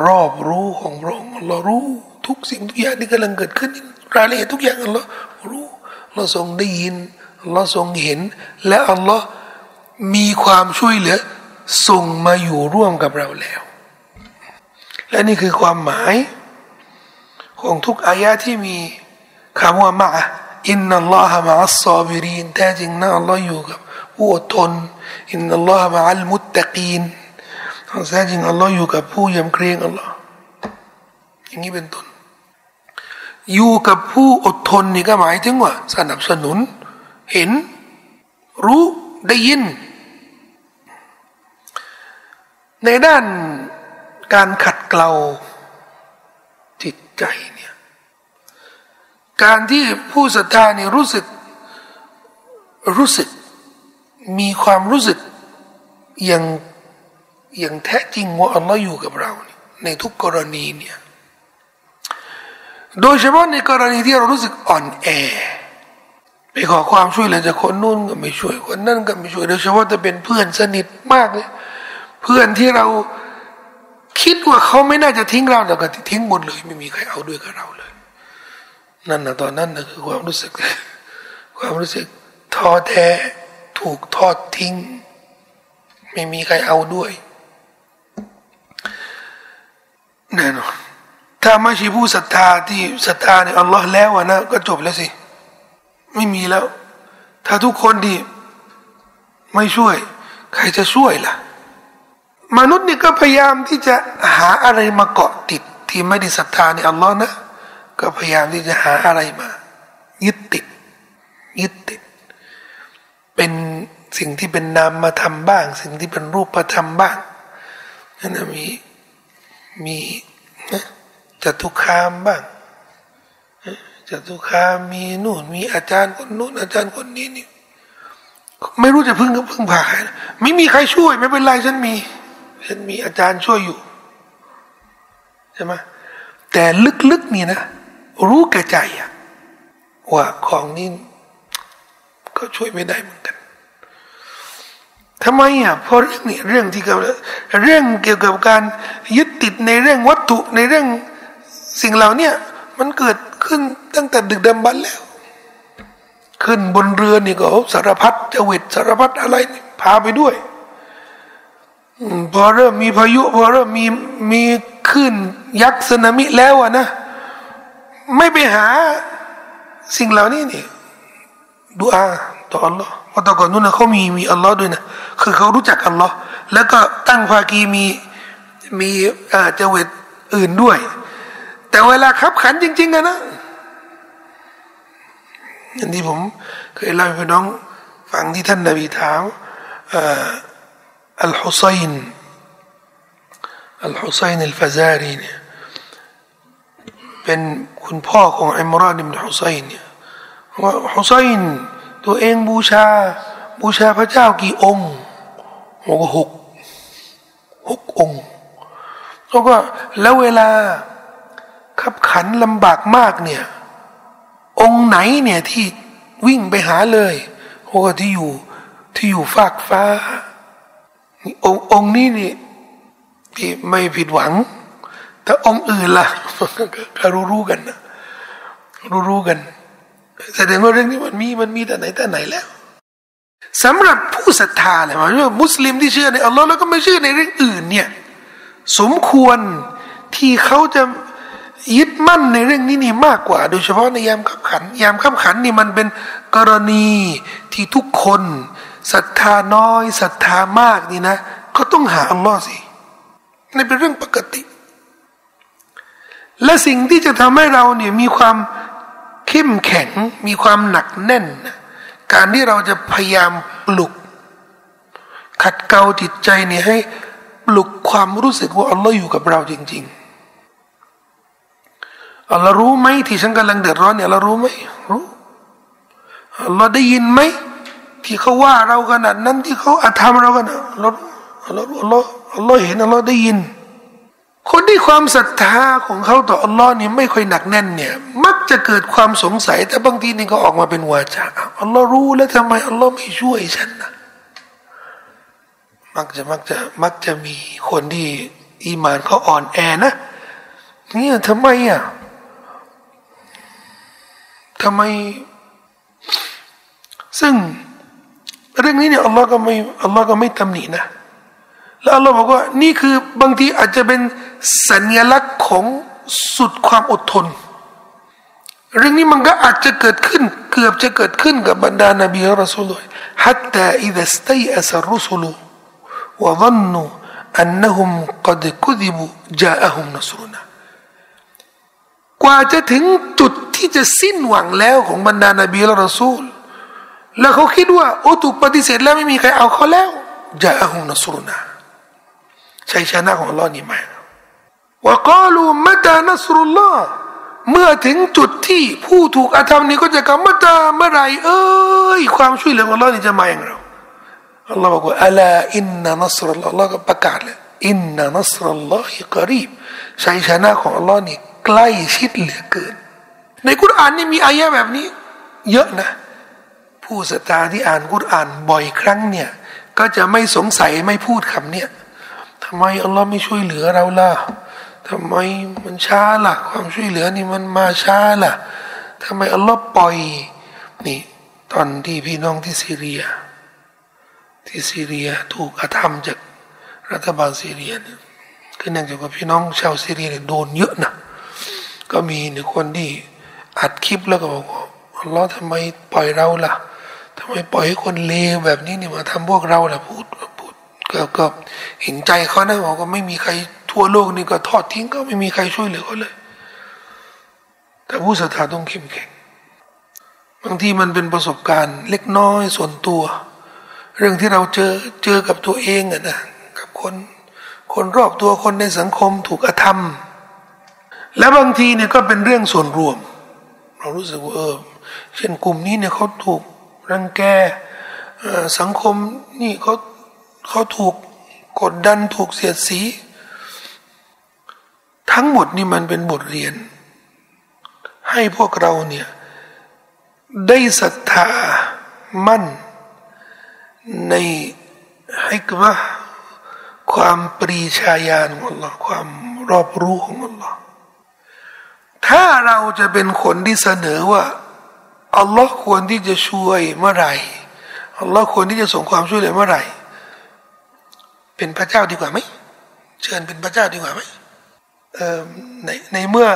รอบรู้ของพระองค์อัลลอฮ์รู้ ทุกสิ่งทุกอย่างที่กำลังเกิดขึ้นรายละเอียดทุกอย่างอัลลอฮ์รู้อัลลอฮ์ทรงได้ยินอัลลอฮ์ทรงเห็น และอัลลอฮ์มีความช่วยเหลือส่งมาอยู่ร่วมกับเราแล้ว และนี่คือความหมาย ของทุกอายะที่มีคำว่ามะอินนัลลอฮะมะอัลซอบิรินแท้จริงนะอัลลอฮ์อยู่กับผู้อดทนอินนัลลอฮะมะอัลมุตตะกีนแท้จริงอัลลอฮ์อยู่กับผู้ยำเกรงอัลลอฮ์อย่างนี้เป็นต้น อยู่กับผู้อดทนนี่ก็หมายถึงว่า สนับสนุน เห็น รู้ได้ยิน ในด้านการขัดเกลาริตใจเนี่ยการที่ผู้ศรัทธาเนี่รู้สึก รู้สึก มีความรู้สึกอย่างอย่างแท้จริงว่าอัลลอฮ์อยู่กับเรา ในทุกกรณีเนี่ย โดยเฉพาะในกรณีที่เรารู้สึกอ่อนแอ ไปขอความช่วยเหลือจากคนนู้นก็ไม่ช่วยคนนั้นก็ไม่ช่วยโดยเฉพาะจะเป็นเพื่อนสนิทมากเลยเพื่อนที่เราคคิดว่าเขาไม่น่าจะทิ้งเราแต่ก็ทิ้งหมดเลย ไม่มีใครเอาด้วยกับเราเลย นั่นนะตอนนั้นนะคือความรู้สึก ความรู้สึกท้อแท้ถูกทอดทิ้ง ไม่มีใครเอาด้วยแน่นอน ถ้าไม่ใช่ผู้ศรัทธาที่ศรัทธาในอัลลอฮ์แล้วนะก็จบแล้วสิ ไม่มีแล้ว ถ้าทุกคนดีไม่ช่วย ใครจะช่วยล่ะ มนุษย์นี่ก็พยายามที่จะหาอะไรมาเกาะติด ที่ไม่ได้ศรัทธาในอัลลอฮ์นะ ก็พยายามที่จะหาอะไรมา ยึดติด ยึดติด เป็นสิ่งที่เป็นนามมาทำบ้าง สิ่งที่เป็นรูปมาทำบ้างนั่นมีมี จะทุกขามบ้างจะทุกขามมีนู่น มีอาจารย์คนนู้นอาจารย์คนนี้นี่ไม่รู้จะพึ่งก็พึ่งพาใครไม่มีใครช่วย ไม่เป็นไรฉันมี ฉันมีอาจารย์ช่วยอยู่ใช่ไหมแต่ลึกๆนี่นะ รู้แก่ใจอะว่าของนี้ก็ช่วยไม่ได้เหมือนกันทำไมอะเพราะเรื่องนี้เรื่องที่เกี่ยวเรื่องเกี่ยวกับการยึดติดในเรื่องวัตถุในเรื่อง สิ่งเหล่านี้มันเกิดขึ้นตั้งแต่ดึกดำบรรแล้ว ขึ้นบนเรือนี่ก็สารพัดจวิตสารพัดอะไรพาไปด้วยพอเริ่มมีพายุพอเริ่มมีมีขึ้นยักษ์สึนามิแล้วอะนะไม่ไปหาสิ่งเหล่านี้นี่ดูอาต่ออัลลอฮ์เพราะตอนก่อนนู้นเขามีมีอัลลอฮ์ด้วยนะคือเขารู้จักอัลลอฮ์แล้วก็ตั้งภากีมีมีอ่าจวิตอื่นด้วย แต่เวลาขับขันจริง ๆอะนะอย่างที่ผมเคยเล่าให้พี่น้องฟังที่ท่านนบีถามอัลฮุซัยน์อัลฮุซัยนอัลฟาซารีเนี่ยเป็นคุณพ่อของอิมรานอิบนฮุซัยน์เนี่ยว่าฮุซัยน์ตัวเองบูชา บูชาพระเจ้ากี่องค์บอกว่าหกหกองค์แล้วก็แล้วเวลา ขับขันลำบากมากเนี่ย องค์ไหนเนี่ยที่วิ่งไปหาเลยโอ้ที่อยู่ที่อยู่ฟากฟ้าองค์องนี้นี่ที่ไม่ผิดหวัง แต่องค์อื่นล่ะก็รู้รู้กันนะรู้รู้กันแสดงว่าเรื่องนี้มันมีมันมีแต่ไหนแต่ไหนแล้วสำหรับผู้ศรัทธาเลยมันว่ามุสลิมที่เชื่อในอัลลอฮ์แล้วก็ไม่เชื่อในเรื่องอื่นเนี่ย สมควรที่เขาจะ ยึดมั่นในเรื่องนี้นี่มากกว่า โดยเฉพาะในยามขับขัน ยามขับขันนี่มันเป็นกรณีที่ทุกคนศรัทธาน้อยศรัทธามากนี่นะ ก็ต้องหาอัลลอฮ์สินี่เป็นเรื่องปกติ และสิ่งที่จะทำให้เราเนี่ยมีความเข้มแข็งมีความหนักแน่น การที่เราจะพยายามปลุก ขัดเกลาจิตใจเนี่ยให้ปลุกความรู้สึกว่าอัลลอฮ์อยู่กับเราจริง ๆ อัลลอฮ์รู้ไหมที่ฉันกำลังเดือดร้อนเนี่ยเรารู้ไหมรู้อัลลอฮ์ได้ยินไหมที่เขาว่าเราขนาดนั้นที่เขาอาธรรมเรากันเราอัลลอฮ์อัลลอฮ์อัลลอฮ์เห็นอัลลอฮ์ได้ยิน คนที่ความศรัทธาของเขาต่ออัลลอฮ์เนี่ยไม่ค่อยหนักแน่นเนี่ย มักจะเกิดความสงสัย แต่บางทีนี่ก็ออกมาเป็นวาจาอัลลอฮ์รู้แล้วทำไมอัลลอฮ์ไม่ช่วยฉันนะมักจะมักจะมักจะมีคนที่อีมานเขาอ่อนแอนะเนี่ยทำไมอะ ทำไม ซึ่งเรื่องนี้เนี่ยอัลลอฮ์ก็ไม่อัลลอฮ์ก็ไม่ตำหนินะแล้วอัลลอฮ์บอกว่านี่คือบางทีอาจจะเป็นสัญลักษณ์ของสุดความอดทน เรื่องนี้มันก็อาจจะเกิดขึ้น เกือบจะเกิดขึ้นกับบรรดานบีรัสูลุยฮัตตาอิดะสตัยอัสรุสุลุวะ ظ นนูอันนหุมกดคุดิบุจาอะฮุมนัสรุนะ กว่าจะถึงจุดที่จะสิ้นหวังแล้วของบรรดานาบีและรอซูล แล้วเขาคิดว่าโอ้ถูกปฏิเสธแล้วไม่มีใครเอาเขาแล้วจะอาหุนสุรนาชัยชนะของอัลลอฮ์นี่มาว่ากาลูมตานัสรุลลอฮ์เมื่อถึงจุดที่ผู้ถูกอาธรรมนี้ก็จะกำมาตาเมื่อไรเอ้ยความช่วยเหลือของอัลลอฮ์นี่จะมาอย่างเราอัลลอฮ์บอกว่าอัลาอินนานัสรุลลอฮ์อัลลอฮ์ก็ประกาศเลยอินนานัสรุลลอฮิกรีบชัยชนะของอัลลอฮ์นี่ ใกล้ชิดเหลือเกิน ในกุรอานนี่มีอายะแบบนี้ เยอะนะ ผู้ศรัทธาที่อ่านกุรอานบ่อยครั้งเนี่ย ก็จะไม่สงสัยไม่พูดคำเนี้ยทำไมอัลลอฮ์ไม่ช่วยเหลือเราล่ะทำไมมันช้าล่ะ ความช่วยเหลือนี่มันมาช้าล่ะทำไมอัลลอฮ์ปล่อยนี่ตอนที่พี่น้องที่ซีเรีย ที่ซีเรียถูกอาธรรมจากรัฐบาลซีเรียเนี่ยคือเนื่องจากว่าพี่น้องชาวซีเรียเนี่ยโดนเยอะนะ ก็มีหนึ่งคนที่อัดคลิปแล้วก็บอกว่าอัลลอทำไมปล่อยเราล่ะทำไมปล่อยให้คนเลวแบบนี้เนี่ยมาทำพวกเราล่ะพูดพูดก็ก็เห็นใจเขานะบอกว่าไม่มีใครทั่วโลกนี่ก็ทอดทิ้งก็ไม่มีใครช่วยเหลือเขาเลย แต่ผู้ศรัทธาต้องเข้มแข็งบางทีมันเป็นประสบการณ์เล็กน้อยส่วนตัว เรื่องที่เราเจอเจอกับตัวเองอะนะกับคนคนรอบตัวคนในสังคมถูกอธรรม และบางทีเนี่ยก็เป็นเรื่องส่วนรวม เรารู้สึกว่าเออเช่นกลุ่มนี้เนี่ยเขาถูกรังแกสังคมนี่เขาเขาถูกกดดันถูกเสียดสี ทั้งหมดนี่มันเป็นบทเรียน ให้พวกเราเนี่ยได้ศรัทธามั่น ในให้กว่าความปรีชาญาณของ Allah ความรอบรู้ของ Allah ถ้าเราจะเป็นคนที่เสนอว่าอัลลอฮ์ควรที่จะช่วยเมื่อไหร่อัลลอฮ์ควรที่จะส่งความช่วยเหลือเมื่อไหร่ เป็นพระเจ้าดีกว่าไหมเชิญเป็นพระเจ้าดีกว่าไหมเออในในเมื่อ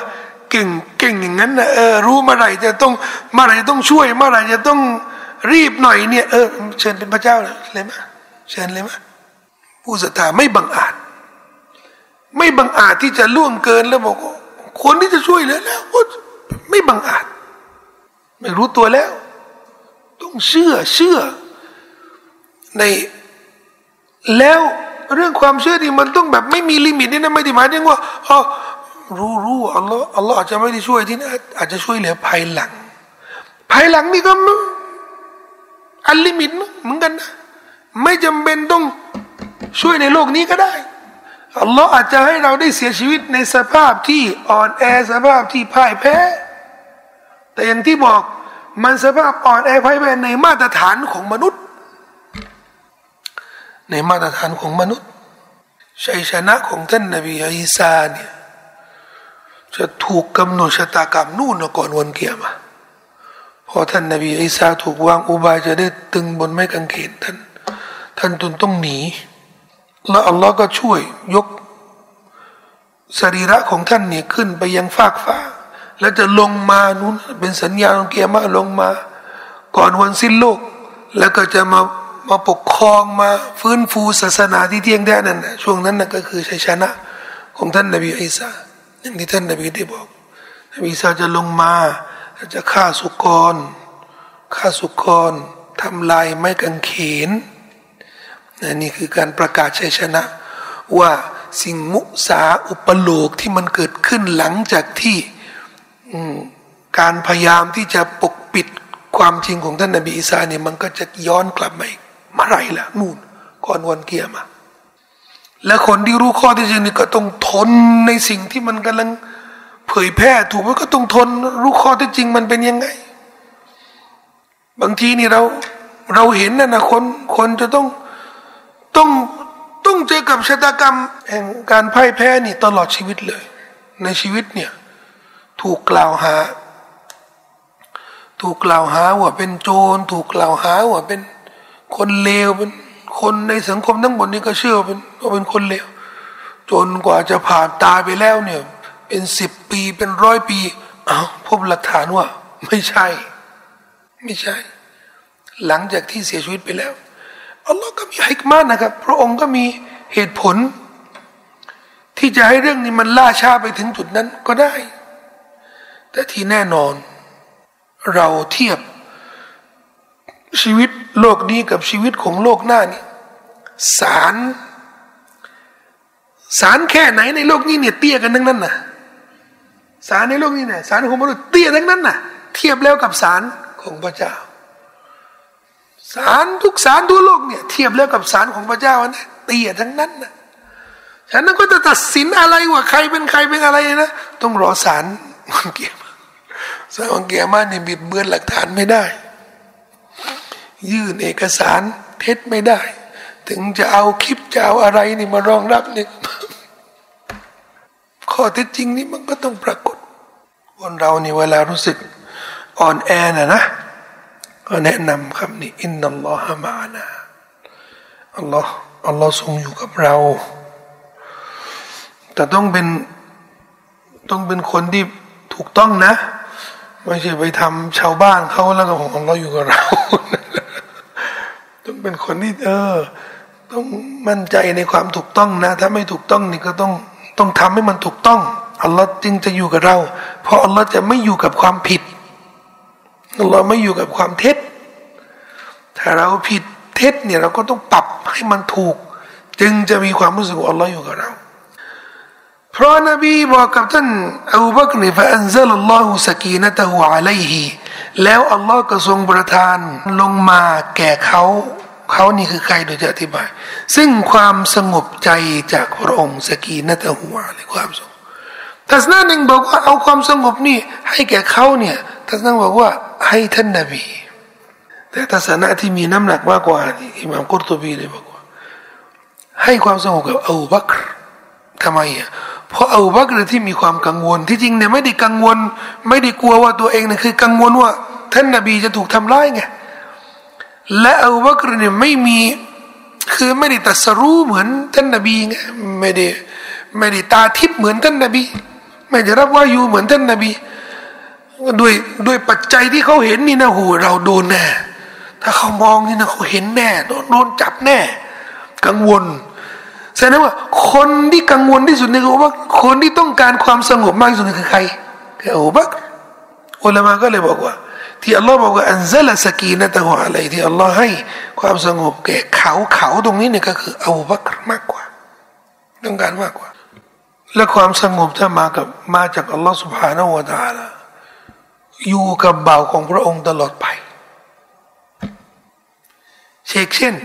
เก่งเก่งอย่างนั้นนะเออรู้เมื่อไหร่จะต้องเมื่อไหร่จะต้องช่วยเมื่อไหร่จะต้องรีบหน่อยเนี่ยเออเชิญเป็นพระเจ้าเลยไหมเชิญเลยไหมผู้ศรัทธาไม่บังอาจ ไม่บังอาจที่จะล่วงเกินแล้วบอก คนที่จะช่วยเหลือแล้วไม่บังอาจ ไม่รู้ตัวแล้ว ต้องเชื่อเชื่อ ในแล้วเรื่องความเชื่อที่มันต้องแบบไม่มี limit นี่นะไม่ได้หมายถึงว่าอ๋อรู้รู้อัลลอฮ์อัลลอฮ์อาจจะไม่ได้ช่วยที่นี่อาจจะช่วยเหลือภายหลัง ภายหลังนี่ก็ unlimit เหมือนกันนะไม่จำเป็นต้องช่วยในโลกนี้ก็ได้ อัลลอฮ์อาจจะให้เราได้เสียชีวิตในสภาพที่อ่อนแอสภาพที่พ่ายแพ้ แต่อย่างที่บอกมันสภาพอ่อนแอพ่ายแพ้ในมาตรฐานของมนุษย์ ในมาตรฐานของมนุษย์ชัยชนะของท่านนบีอิสาเนี่ยจะถูกกำหนดชะตากรรมนู่นก่อนวันเกียรมาพอท่านนบีอิสาถูกวางอุบายจะได้ตึงบนไม้กางเขนท่าน ท่านตุนต้องหนี แล้วอัลลอฮ์ก็ช่วยยกสรีระของท่านเนี่ยขึ้นไปยังฟากฟ้า แล้วจะลงมานู้นเป็นสัญญาณของเกียร์มาลงมา ก่อนวันสิ้นโลก แล้วก็จะมามาปกครองมาฟื้นฟูศาสนาที่เที่ยงแท้นั่นนะช่วงนั้นนะก็คือชัยชนะของท่านนบีอิสาอย่างที่ท่านนบีได้บอกนบีอิสาจะลงมาจะฆ่าสุกรฆ่าสุกรทำลายไม้กางเขน นี่คือการประกาศชัยชนะ ว่าสิ่งมุสาอุปโลกที่มันเกิดขึ้นหลังจากที่การพยายามที่จะปกปิดความจริงของท่านนบีอีสาเนี่ยมันก็จะย้อนกลับมาอีกเมื่อไรล่ะนู่นก่อนวันเกียร์มา และคนที่รู้ข้อที่จริงนี่ก็ต้องทนในสิ่งที่มันกำลังเผยแพร่ถูกไหมก็ต้องทน รู้ข้อที่จริงมันเป็นยังไง บางทีนี่เราเราเห็นนะนะคนคนจะต้อง ต้องต้องเจอกับชะตากรรมแห่งการพ่ายแพ้นี่ตลอดชีวิตเลย ในชีวิตเนี่ยถูกกล่าวหา ถูกกล่าวหาว่าเป็นโจร ถูกกล่าวหาว่าเป็นคนเลวเป็นคนในสังคมทั้งหมดนี้ก็เชื่อเป็นว่าเป็นคนเลวจนกว่าจะผ่านตายไปแล้วเนี่ย เป็นสิบปีเป็นร้อยปีอ้าพบหลักฐานว่า ไม่ใช่ ไม่ใช่ หลังจากที่เสียชีวิตไปแล้ว อัลลอฮ์ก็มีฮิกมานะครับ พระองค์ก็มีเหตุผล ที่จะให้เรื่องนี้มันล่าช้าไปถึงจุดนั้นก็ได้ แต่ที่แน่นอน เราเทียบชีวิตโลกนี้กับชีวิตของโลกหน้านี่สารสารแค่ไหนในโลกนี้เนี่ยเตี้ยกันทั้งนั้นนะสารในโลกนี้เนี่ยสารของมนุษย์เตี้ยทั้งนั้นนะเทียบแล้วกับสารของพระเจ้า สารทุกสารทั่วโลกเนี่ยเทียบแล้วกับสารของพระเจ้านะเตี้ยทั้งนั้นนะฉันนั้นก็จะตัดสินอะไรว่าใครเป็นใครเป็นอะไรนะต้องรอสารวันเกียร์มสารวันเกียร์มาเนี่ยบิดเบือนหลักฐานไม่ได้ ยื่นเอกสารเท็จไม่ได้ ถึงจะเอาคลิปจะเอาอะไรนี่มารองรับเนี่ยข้อเท็จจริงนี่มันก็ต้องปรากฏคนเรานี่เวลารู้สึกอ่อนแอนะนะ ก็แนะนำคำนี้อินนัลลอฮะมานะอัลลอฮ์อัลลอฮ์ทรงอยู่กับเรา แต่ต้องเป็นต้องเป็นคนที่ถูกต้องนะ ไม่ใช่ไปทำชาวบ้านเขาแล้วก็ของอัลลอฮ์อยู่กับเรา ต้องเป็นคนที่เออ ต้องมั่นใจในความถูกต้องนะ ถ้าไม่ถูกต้องนี่ก็ต้องต้องทำให้มันถูกต้องอัลลอฮ์จึงจะอยู่กับเรา เพราะอัลลอฮ์จะไม่อยู่กับความผิด อัลลอฮ์ไม่อยู่กับความเท็จถ้าเราผิดเท็จเนี่ยเราก็ต้องปรับให้มันถูก จึงจะมีความรู้สึกว่อัลลอฮ์อยู่กับเรา เพราะนบีบอกกับท่านอูบักรฟะอันซัลลอฮุสกีนะตะฮูอะลัยฮิแล้วอัลลอฮ์ก็ทรงประทานลงมาแก่เขาเขานี่คือใครโดยจะอธิบาย ซึ่งความสงบใจจากพระองค์สกีนะตะฮูอะลัยความสงบ ทัศนะหนึ่งบอกว่าเอาความสงบนี่ให้แก่เขาเนี่ยทัศนะบอกว่าให้ท่านนบี แต่ทัศนะที่มีน้ำหนักมากกว่าอิหม่ามกุรตุบีเลยบอกว่า ให้ความสงบกับอูบักรทำไมอะเพราะอูบักรที่มีความกังวลที่จริงเนี่ยไม่ได้กังวล ไม่ได้กลัวว่าตัวเองเนี่ยคือ กังวลว่า ท่านนบีจะถูกทำร้ายไงและอูบักรเนี่ยไม่มีคือไม่ได้ตัดสรู้เหมือนท่านนบีไงไม่ได้ไม่ได้ตาทิพย์เหมือนท่านนบี ไม่ได้รับว่าอยู่เหมือนท่านนบีด้วยด้วยปัจจัยที่เขาเห็นนี่นะหูเราโดนแน่ถ้าเขามองนี่นะเขาเห็นแน่โดนโดนจับแน่ กังวลแสดงว่า คนที่กังวลที่สุดนี่คือว่าคนที่ต้องการความสงบมากที่สุดคือใครคืออูบักอุลามะก็เลยบอกว่า ที่อัลลอฮ์บอกว่าอันซาลสกีนะตะหัวอะไรที่อัลลอฮ์ให้ความสงบแก่เขาเขาตรงนี้เนี่ยก็คืออูบักมากกว่า ต้องการมากกว่า และความสงบถ้ามากับมาจากอัลลอฮฺสุบฮานาอูตาละอยู่กับเบาของพระองค์ตลอดไปเชกเช่น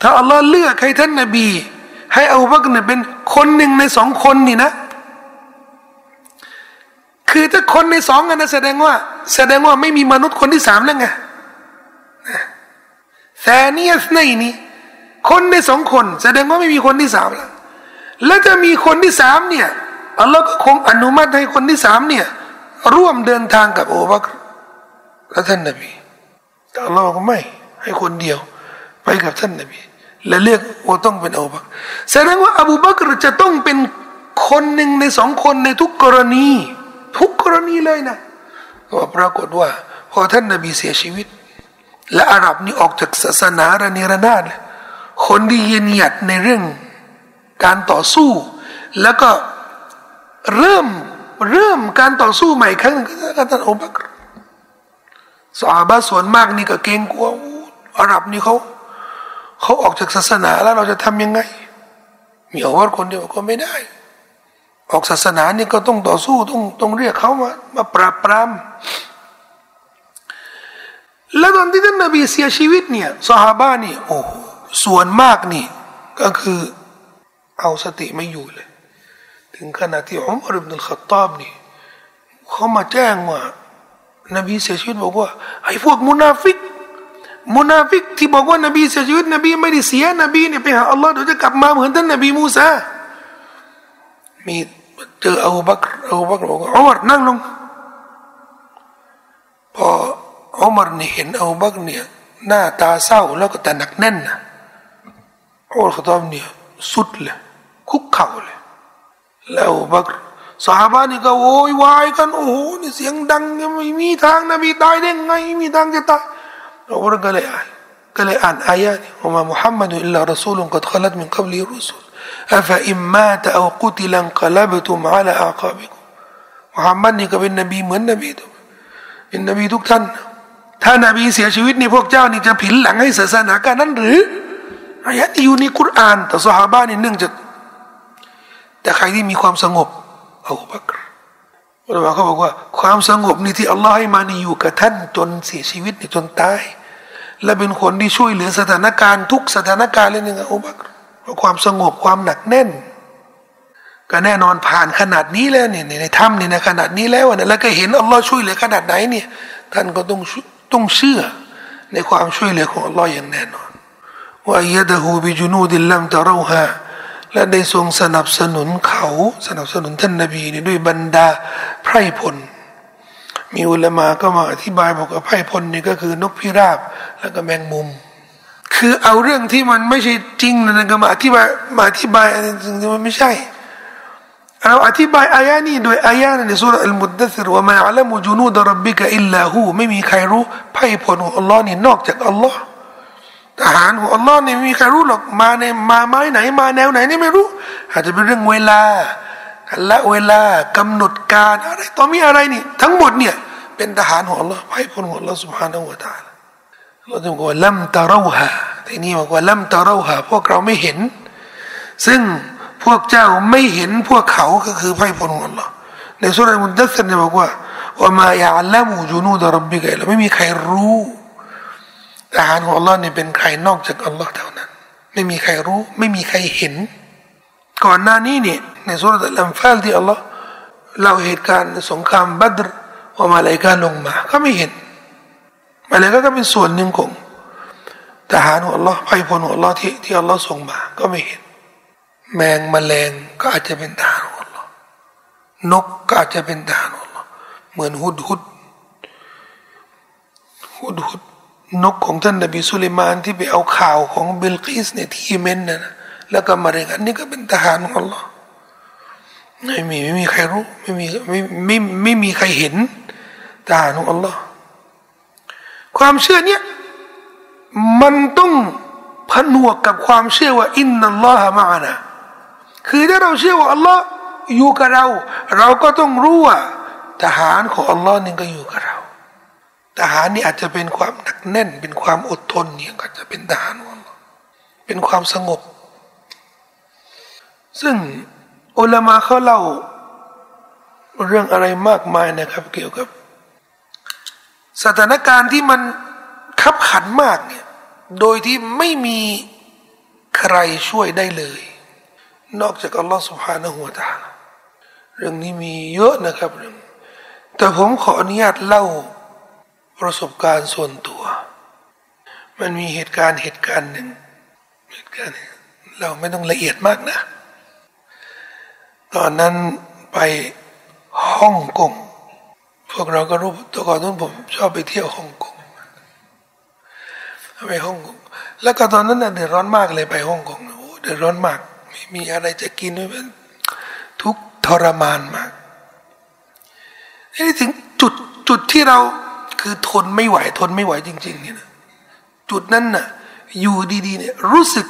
ถ้าอัลลอฮ์เลือกให้ท่านนบี ให้อาบักเนี่ยเป็นคนหนึ่งในสองคนนี่นะ คือถ้าคนในสองอันนะแสดงว่า แสดงว่าไม่มีมนุษย์คนที่สามแล้วไงแซนี่สในนี้คนในสองคน แสดงว่าไม่มีคนที่สามแล้ว แล้วจะมีคนที่สามเนี่ยอัลลอฮ์ก็คงอนุมัติให้คนที่สามเนี่ย ร่วมเดินทางกับอบักและท่านนบีแต่เราก็ไม่ให้คนเดียว ไปกับท่านนบี และเรียกว่าต้องเป็นอบักแสดงว่าอบูบักรจะต้องเป็นคนหนึ่งในสองคนในทุกกรณี ทุกกรณีเลยนะว่าปรากฏว่า พอท่านนบีเสียชีวิต และอาหรับนี่ออกจากศาสนาระเนระนาดคนที่ยืนหยัดในเรื่อง การต่อสู้ แล้วก็เริ่มเริ่มการต่อสู้ใหม่ครั้งหนึ่งก็ท่านอุบักรสาบะส่วนมากนี่ก็เกรงกลัวอาหรับนี่เขาเขาออกจากศาสนาแล้วเราจะทำยังไง มีอวารคนเดียวก็ไม่ได้ ออกศาสนานี่ก็ต้องต่อสู้ต้องต้องเรียกเขามามาปราบปรามแล้วตอนที่ท่านนบีเสียชีวิตเนี่ยสหาบ้านี่โอ้ส่วนมากนี่ก็คือ เอาสติไม่อยู่เลย ถึงขนาดที่อุมรอิบนุลขัตตาบนี่เขามาแจ้งว่า นบีเสียชีวิตบอกว่าไอ้พวกมุนาฟิก มุนาฟิกที่บอกว่านบีเสียชีวิตนบีไม่ได้เสียนบีเนี่ยไปหาอัลลอฮ์เดี๋ยวจะกลับมาเหมือนท่านนบีมูซามีเจออูบักอูบักบอกว่าอุมรนั่งลงพออุมารนี่เห็นอูบักเนี่ยหน้าตาเศร้าแล้วก็แต่หนักแน่นนะอุมรขตอบเนี่ยสุดเลย คุกเข่าเลย แล้วบักสาบานี่ก็โวยวายกันโอ้โหนี่เสียงดังไม่มีทางนบีตายได้ไงมีทางจะตายเราก็เลยอ่านก็เลยอ่านอายะนี้ว่ามุฮัมมัดอิลลารสูลุกัดขลัดมินกับลีรุสุลอัฟอิมมาตะอูกุติลันกลับตุมอาลาอาคาบิกุมุฮัมมัดนี่ก็เป็นนบีเหมือนนบีทุกเป็นนบีทุกท่าน ถ้านบีเสียชีวิตนี่พวกเจ้านี่จะผินหลังให้ศาสนาการนั้นหรืออายะที่อยู่ในคุรานแต่สหายนี่เนื่องจาก แต่ใครที่มีความสงบอูบักรอุลามะเขาบอกว่า ความสงบนี่ที่อัลลอฮ์ให้มานี่อยู่กับท่านจนเสียชีวิตจนตาย และเป็นคนที่ช่วยเหลือสถานการณ์ทุกสถานการณ์เลยนึงอูบักราะความสงบความหนักแน่น ก็แน่นอนผ่านขนาดนี้แล้วเนี่ยในถ้ำเนี่ยในขนาดนี้แล้วนะแล้วก็เห็นอัลลอฮ์ช่วยเหลือขนาดไหนเนี่ย ท่านก็ต้องต้องเชื่อในความช่วยเหลือของอัลลอฮ์อย่างแน่นอนว่าอัยดะฮูบิจุนูดิลลัมตะราฮา และได้ทรงสนับสนุนเขาสนับสนุนท่านนบีนี่ด้วยบรรดาไพรพล มีอุลมาก็มาอธิบายบอกว่าไพรพลนี่ก็คือนกพิราบแล้วก็แมงมุม คือเอาเรื่องที่มันไม่ใช่จริงนะก็มาอธิบายมาอธิบายอะไรจริงที่มันไม่ใช่เราอธิบายอายะนี้โดยอายะในสุรอัลมุดดัสรว่ามาอัลมุจูนูดรับบิกอิลลาหูไม่มีใครรู้ไพ่ผลของอัลลอฮ์นี่นอกจากอัลลอฮ์ ทหารของอัลลอฮ์เนี่ยไม่มีใครรู้หรอกมาในมาไม้ไหน มาแนวไหนนี่ไม่รู้ อาจจะเป็นเรื่องเวลาและเวลากำหนดการอะไรต่อมีอะไรนี่ ทั้งหมดเนี่ย เป็นทหารของอัลลอฮ์ไพ่พลของอัลลอฮ์สุบฮานาอูตาเราจะบอกว่าลัมตะราหะทีนี้บอกว่าลัมตะราหะพวกเราไม่เห็น ซึ่งพวกเจ้าไม่เห็นพวกเขาก็คือไพ่พลของอัลลอฮ์ในสุรษมุนดัสเนี่ยบอกว่าว่ามาอย่าละมูจูนูดะรับบิกะเราไม่มีใครรู้ ทหารของอัลลอฮ์เนี่ยเป็นใครนอกจากอัลลอฮ์เท่านั้น ไม่มีใครรู้ ไม่มีใครเห็น ก่อนหน้านี้เนี่ยในสุรอัลฟาลที่อัลลอฮ์เล่าเหตุการณ์สงครามบัตรว่ามาเลกาลงมา ก็ไม่เห็น มาเลกาก็เป็นส่วนหนึ่งของทหารของอัลลอฮ์ไพ่พลของอัลลอฮ์ที่ที่อัลลอฮ์ส่งมา ก็ไม่เห็น แมงมแมลงก็อาจจะเป็นทหารของอัลลอฮ์นกก็อาจจะเป็นทหารของอัลลอฮ์เหมือนฮุดฮุดฮุดฮุด นกของท่านนบีสุลัยมานที่ไปเอาข่าวของเบลกิสเนี่ยที่เมนนะแล้วก็มาเรียนอันนี้ก็เป็นทหารของอัลลอฮ์ไม่มีไม่มีใครรู้ไม่มีไม่ไม่ไม่มีใครเห็นทหารของอัลลอฮ์ความเชื่อเนี้ยมันต้องผนวกกับความเชื่อว่าอินนัลลอฮะมานะคือถ้าเราเชื่อว่าอัลลอฮ์อยู่กับเรา เราก็ต้องรู้ว่าทหารของอัลลอฮ์นี่ก็อยู่กับเรา ทหารนี่อาจจะเป็นความหนักแน่น เป็นความอดทนเนี่ยก็จะเป็นทหารของเป็นความสงบ ซึ่งอุลามาเขาเล่าเรื่องอะไรมากมายนะครับ เกี่ยวกับ สถานการณ์ที่มันขับขันมากเนี่ยโดยที่ไม่มีใครช่วยได้เลย นอกจากอัลลอฮฺสุภฮานะหัวตาเรื่องนี้มีเยอะนะครับ แต่ผมขออนุญาตเล่า ประสบการณ์ส่วนตัว มันมีเหตุการณ์เหตุการณ์หนึ่งเหตุการณ์เราไม่ต้องละเอียดมากนะ ตอนนั้นไปฮ่องกงพวกเราก็รู้ตัวก่อนนั้นผมชอบไปเที่ยวฮ่องกงไปฮ่องกงแล้วก็ตอนนั้นเดือดร้อนมากเลยไปฮ่องกงโอ้เดือดร้อนมากมีอะไรจะกินด้วยทุกทรมานมากนี่ถึงจุดจุดที่เรา คือทนไม่ไหวทนไม่ไหวจริงๆเนี่ยนะจุดนั้นน่ะอยู่ดีๆเนี่ยรู้สึก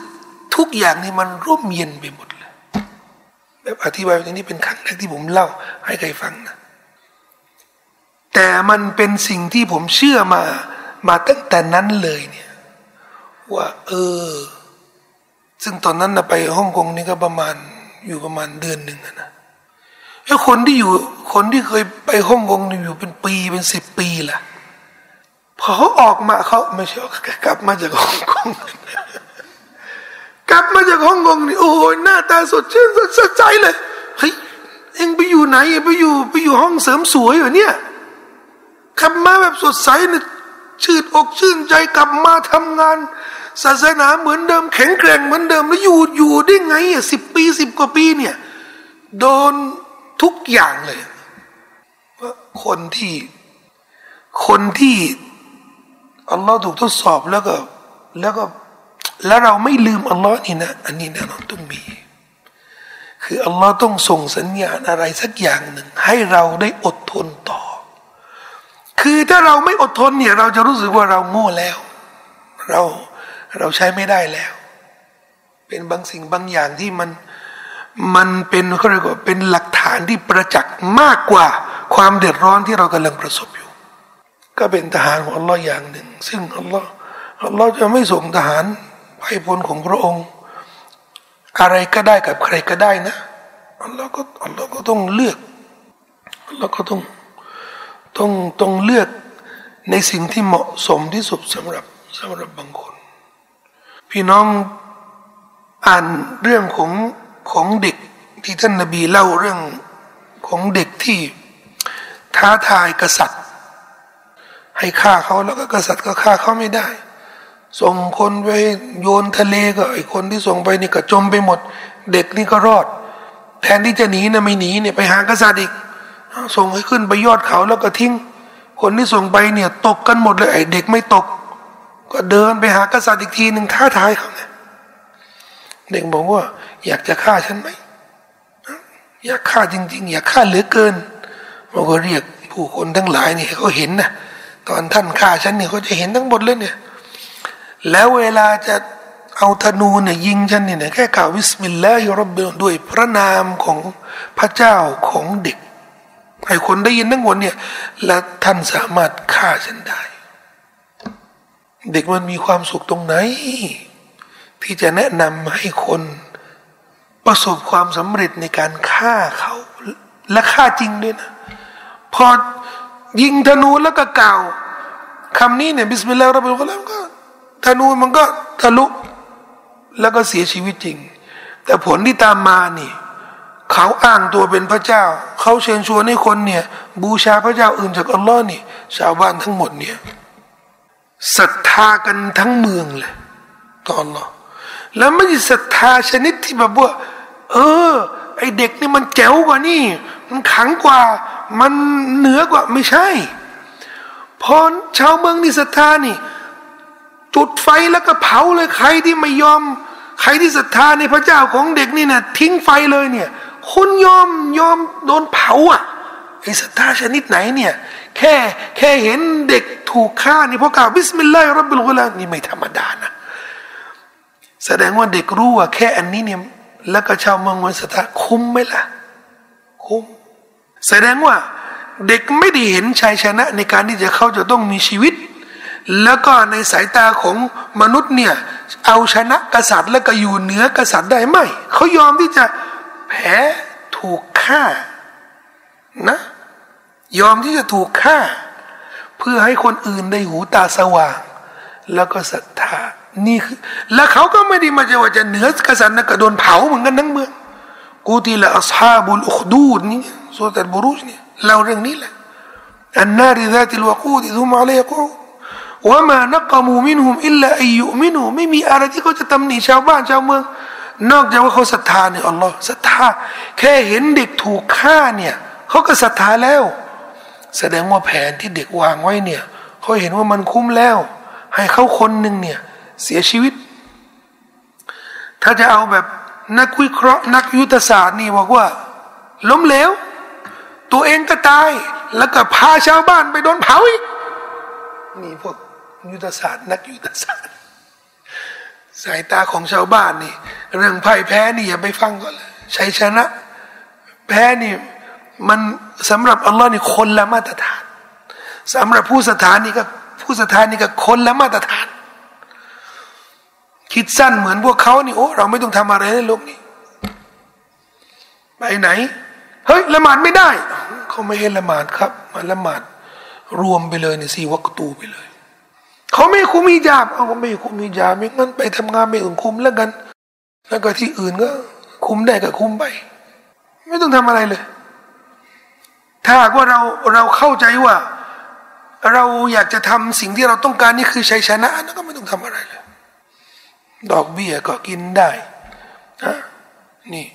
ทุกอย่างนี่มันร่มเย็นไปหมดเลยแบบอธิบายตรงนี้เป็นครั้งแรกที่ผมเล่าให้ใครฟังนะแต่มันเป็นสิ่งที่ผมเชื่อมา มาตั้งแต่นั้นเลยเนี่ย ว่า เออ ซึ่งตอนนั้นนะไปฮ่องกงนี่ก็ประมาณอยู่ประมาณเดือนหนึ่งนะแล้วคนที่อยู่ คนที่เคยไปฮ่องกงอยู่เป็นปีเป็นสิบปีแหละ พอเขาออกมาเขาไม่ใช่กลับมาจากฮ่องกงกลับมาจากฮ่องกงนี่โอ้โหหน้าตาสดชื่นสดใสเลยเฮ้ยเอ็งไปอยู่ไหนไปอยู่ไปอยู่ห้องเสริมสวยเหรอเนี่ยกลับมาแบบสดใสเนี่ยชื่นอกชื่นใจกลับมาทำงาน ศาสนาเหมือนเดิม แข็งแกร่งเหมือนเดิมแล้วอยู่อยู่ได้ไงอะสิบปีสิบกว่าปีเนี่ยโดนทุกอย่างเลยว่าคนที่คนที่ อัลลอฮ์ถูกทดสอบแล้วก็แล้วก็แล้วเราไม่ลืมอัลลอฮ์นี่นะอันนี้แน่นอนต้องมี คืออัลลอฮ์ต้องส่งสัญญาณอะไรสักอย่างหนึ่ง ให้เราได้อดทนต่อ คือถ้าเราไม่อดทนเนี่ย เราจะรู้สึกว่าเราโง่แล้ว เราเราใช้ไม่ได้แล้ว เป็นบางสิ่งบางอย่างที่มันมันเป็นเขาเรียกว่าเป็นหลักฐานที่ประจักษ์มากกว่าความเดือดร้อนที่เรากำลังประสบ ก็เป็นทหารของอัลลอฮ์อย่างหนึ่ง ซึ่งอัลลอฮ์อัลลอฮ์จะไม่ส่งทหารไปพลของพระองค์ อะไรก็ได้กับใครก็ได้นะอัลลอฮ์ก็อัลลอฮ์ก็ต้องเลือกอัลลอฮ์ก็ต้องต้องต้องเลือกในสิ่งที่เหมาะสมที่สุดสำหรับสำหรับบางคน พี่น้องอ่านเรื่องของของเด็กที่ท่านนบีเล่าเรื่องของเด็กที่ท้าทายกษัตริย์ ให้ฆ่าเขาแล้วก็กษัตริย์ก็ฆ่าเขาไม่ได้ ส่งคนไปโยนทะเลก็ไอคนที่ส่งไปนี่ก็จมไปหมด เด็กนี่ก็รอด แทนที่จะหนีนะไม่หนีเนี่ยไปหากษัตริย์อีกส่งให้ขึ้นไปยอดเขาแล้วก็ทิ้ง คนที่ส่งไปเนี่ยตกกันหมดเลยไอเด็กไม่ตก ก็เดินไปหากษัตริย์อีกทีหนึ่งท้าทายเขาเนี่ยเด็กบอกว่า อยากจะฆ่าฉันไหมอยากฆ่าจริง ๆ อยากฆ่าเหลือเกินเราก็เรียกผู้คนทั้งหลายเนี่ยเขาเห็นนะ ตอนท่านฆ่าฉันเนี่ยเขาจะเห็นทั้งหมดเลยเนี่ย แล้วเวลาจะเอาธนูเนี่ยยิงฉันเนี่ยแค่กล่าวبسم الله رب الغلامด้วยพระนามของพระเจ้าของเด็กให้คนได้ยินทั้งหมดเนี่ย และท่านสามารถฆ่าฉันได้ เด็กมันมีความสุขตรงไหน ที่จะแนะนำให้คนประสบความสำเร็จในการฆ่าเขา และฆ่าจริงด้วยนะ พอ ยิงธนูแล้วก็กล่าวคำนี้เนี่ยبسم الله رب الغلامแล้วก็ธนูมันก็ทะลุแล้วก็เสียชีวิตจริง แต่ผลที่ตามมานี่เขาอ้างตัวเป็นพระเจ้า เขาเชิญชวนให้คนเนี่ย บูชาพระเจ้าอื่นจากอัลลอฮ์นี่ ชาวบ้านทั้งหมดเนี่ยศรัทธากันทั้งเมืองเลยต่ออัลลอฮ์แล้วไม่ใช่ศรัทธาชนิดที่แบบว่าเออ ไอ้เด็กนี่มันแจ๋วกว่านี่ มันขลังกว่า มันเหนือกว่าไม่ใช่ พอชาวเมืองนี่ศรัทธานี่ จุดไฟแล้วก็เผาเลยใครที่ไม่ยอม ใครที่ศรัทธาในพระเจ้าของเด็กนี่นะทิ้งไฟเลยเนี่ยคนยอมยอมโดนเผาอะไอ้ศรัทธาชนิดไหนเนี่ย แค่แค่เห็นเด็กถูกฆ่านี่พอกล่าวبسم الله رب الغلامนี่ไม่ธรรมดานะ แสดงว่าเด็กรู้ว่าแค่อันนี้เนี่ยแล้วก็ชาวเมืองมันศรัทธาคุ้มไหมล่ะ คุ้ม แสดงว่าเด็กไม่ได้เห็นชัยชนะในการที่จะเขาจะต้องมีชีวิต แล้วก็ในสายตาของมนุษย์เนี่ยเอาชนะกษัตริย์แล้วก็อยู่เหนือกษัตริย์ได้ไหมเขายอมที่จะแพ้ถูกฆ่านะยอมที่จะถูกฆ่า เพื่อให้คนอื่นได้หูตาสว่าง แล้วก็ศรัทธานี่คือ แล้วเขาก็ไม่ได้มาจะว่าจะเหนือกษัตริย์นะก็โดนเผาเหมือนกันทั้งเมือง กูตีละอัศฮาบุลอุคดูดนี่สุตัลบุรุษเนี่ยเล่าเรื่องนี้แหละอันนาริดาติลวกูดิทุมาเลกูว่ามานักมูมินหุมอิลลาอายุมินุไม่มีอะไรที่เขาจะตำหนิชาวบ้านชาวเมือง นอกจากว่าเขาศรัทธาเนี่ยอัลลอฮ์ศรัทธา แค่เห็นเด็กถูกฆ่าเนี่ยเขาก็ศรัทธาแล้ว แสดงว่าแผนที่เด็กวางไว้เนี่ยเขาเห็นว่ามันคุ้มแล้ว ให้เขาคนหนึ่งเนี่ยเสียชีวิต ถ้าจะเอาแบบ นักวิเคราะห์นักยุทธศาสตร์นี่บอกว่า ล้มเหลว ตัวเองก็ตาย แล้วก็พาชาวบ้านไปโดนเผาอีกนี่พวกยุทธศาสตร์ นักยุทธศาสตร์ สายตาของชาวบ้านนี่ เรื่องพ่ายแพ้นี่อย่าไปฟังก็เลยชัยชนะ แพ้นี่มันสำหรับอัลลอฮ์นี่คนละมาตรฐานสำหรับผู้สถานนี่ก็ผู้สถานนี่ก็คนละมาตรฐาน คิดสั้นเหมือนพวกเขานี่โอ้เราไม่ต้องทำอะไรในโลกนี้ไปไหนเฮ้ยละหมาดไม่ได้เขาไม่ให้ละหมาดครับมาละหมาดรวมไปเลยเนี่สี่วัคตูไปเลยเขาไม่คุมีจาบเอาไม่คุมีจาบไม่งั้นไปทำงานไม่อื่นคุมแล้วกัน แล้วก็ที่อื่นก็คุมได้ก็คุมไป ไม่ต้องทำอะไรเลย ถ้าว่าเราเราเข้าใจว่า เราอยากจะทำสิ่งที่เราต้องการนี่คือชัยชนะนั่นก็ไม่ต้องทำอะไรเลย ดอกเบี้ยก็กินได้นะนี่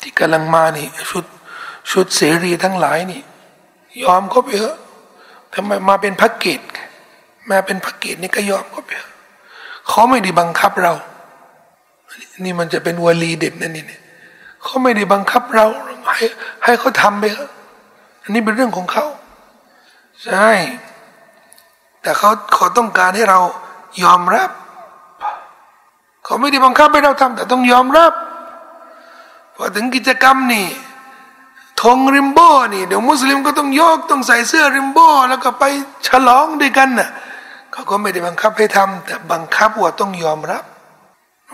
ที่กำลังมานี่ ชุดชุดเสรีทั้งหลายนี่ ยอมก็ไปเถอะทำไมมาเป็นพักเกตมาเป็นพักเกตนี่ก็ยอมก็ไปเขาไม่ได้บังคับเรา นี่มันจะเป็นวลีเด็ดนั่นนี่เนี่ยเขาไม่ได้บังคับเราให้ให้เขาทำไปเถอะอันนี้เป็นเรื่องของเขาใช่ แต่เขาเขาต้องการให้เรายอมรับ เขาไม่ได้บังคับให้เราทำ แต่ต้องยอมรับพอถึงกิจกรรมนี่ธงริมโบ้นี่เดี๋ยวมุสลิมก็ต้องยกต้องใส่เสื้อริมโบ้แล้วก็ไปฉลองด้วยกันน่ะเขาก็ไม่ได้บังคับให้ทำ แต่บังคับว่าต้องยอมรับ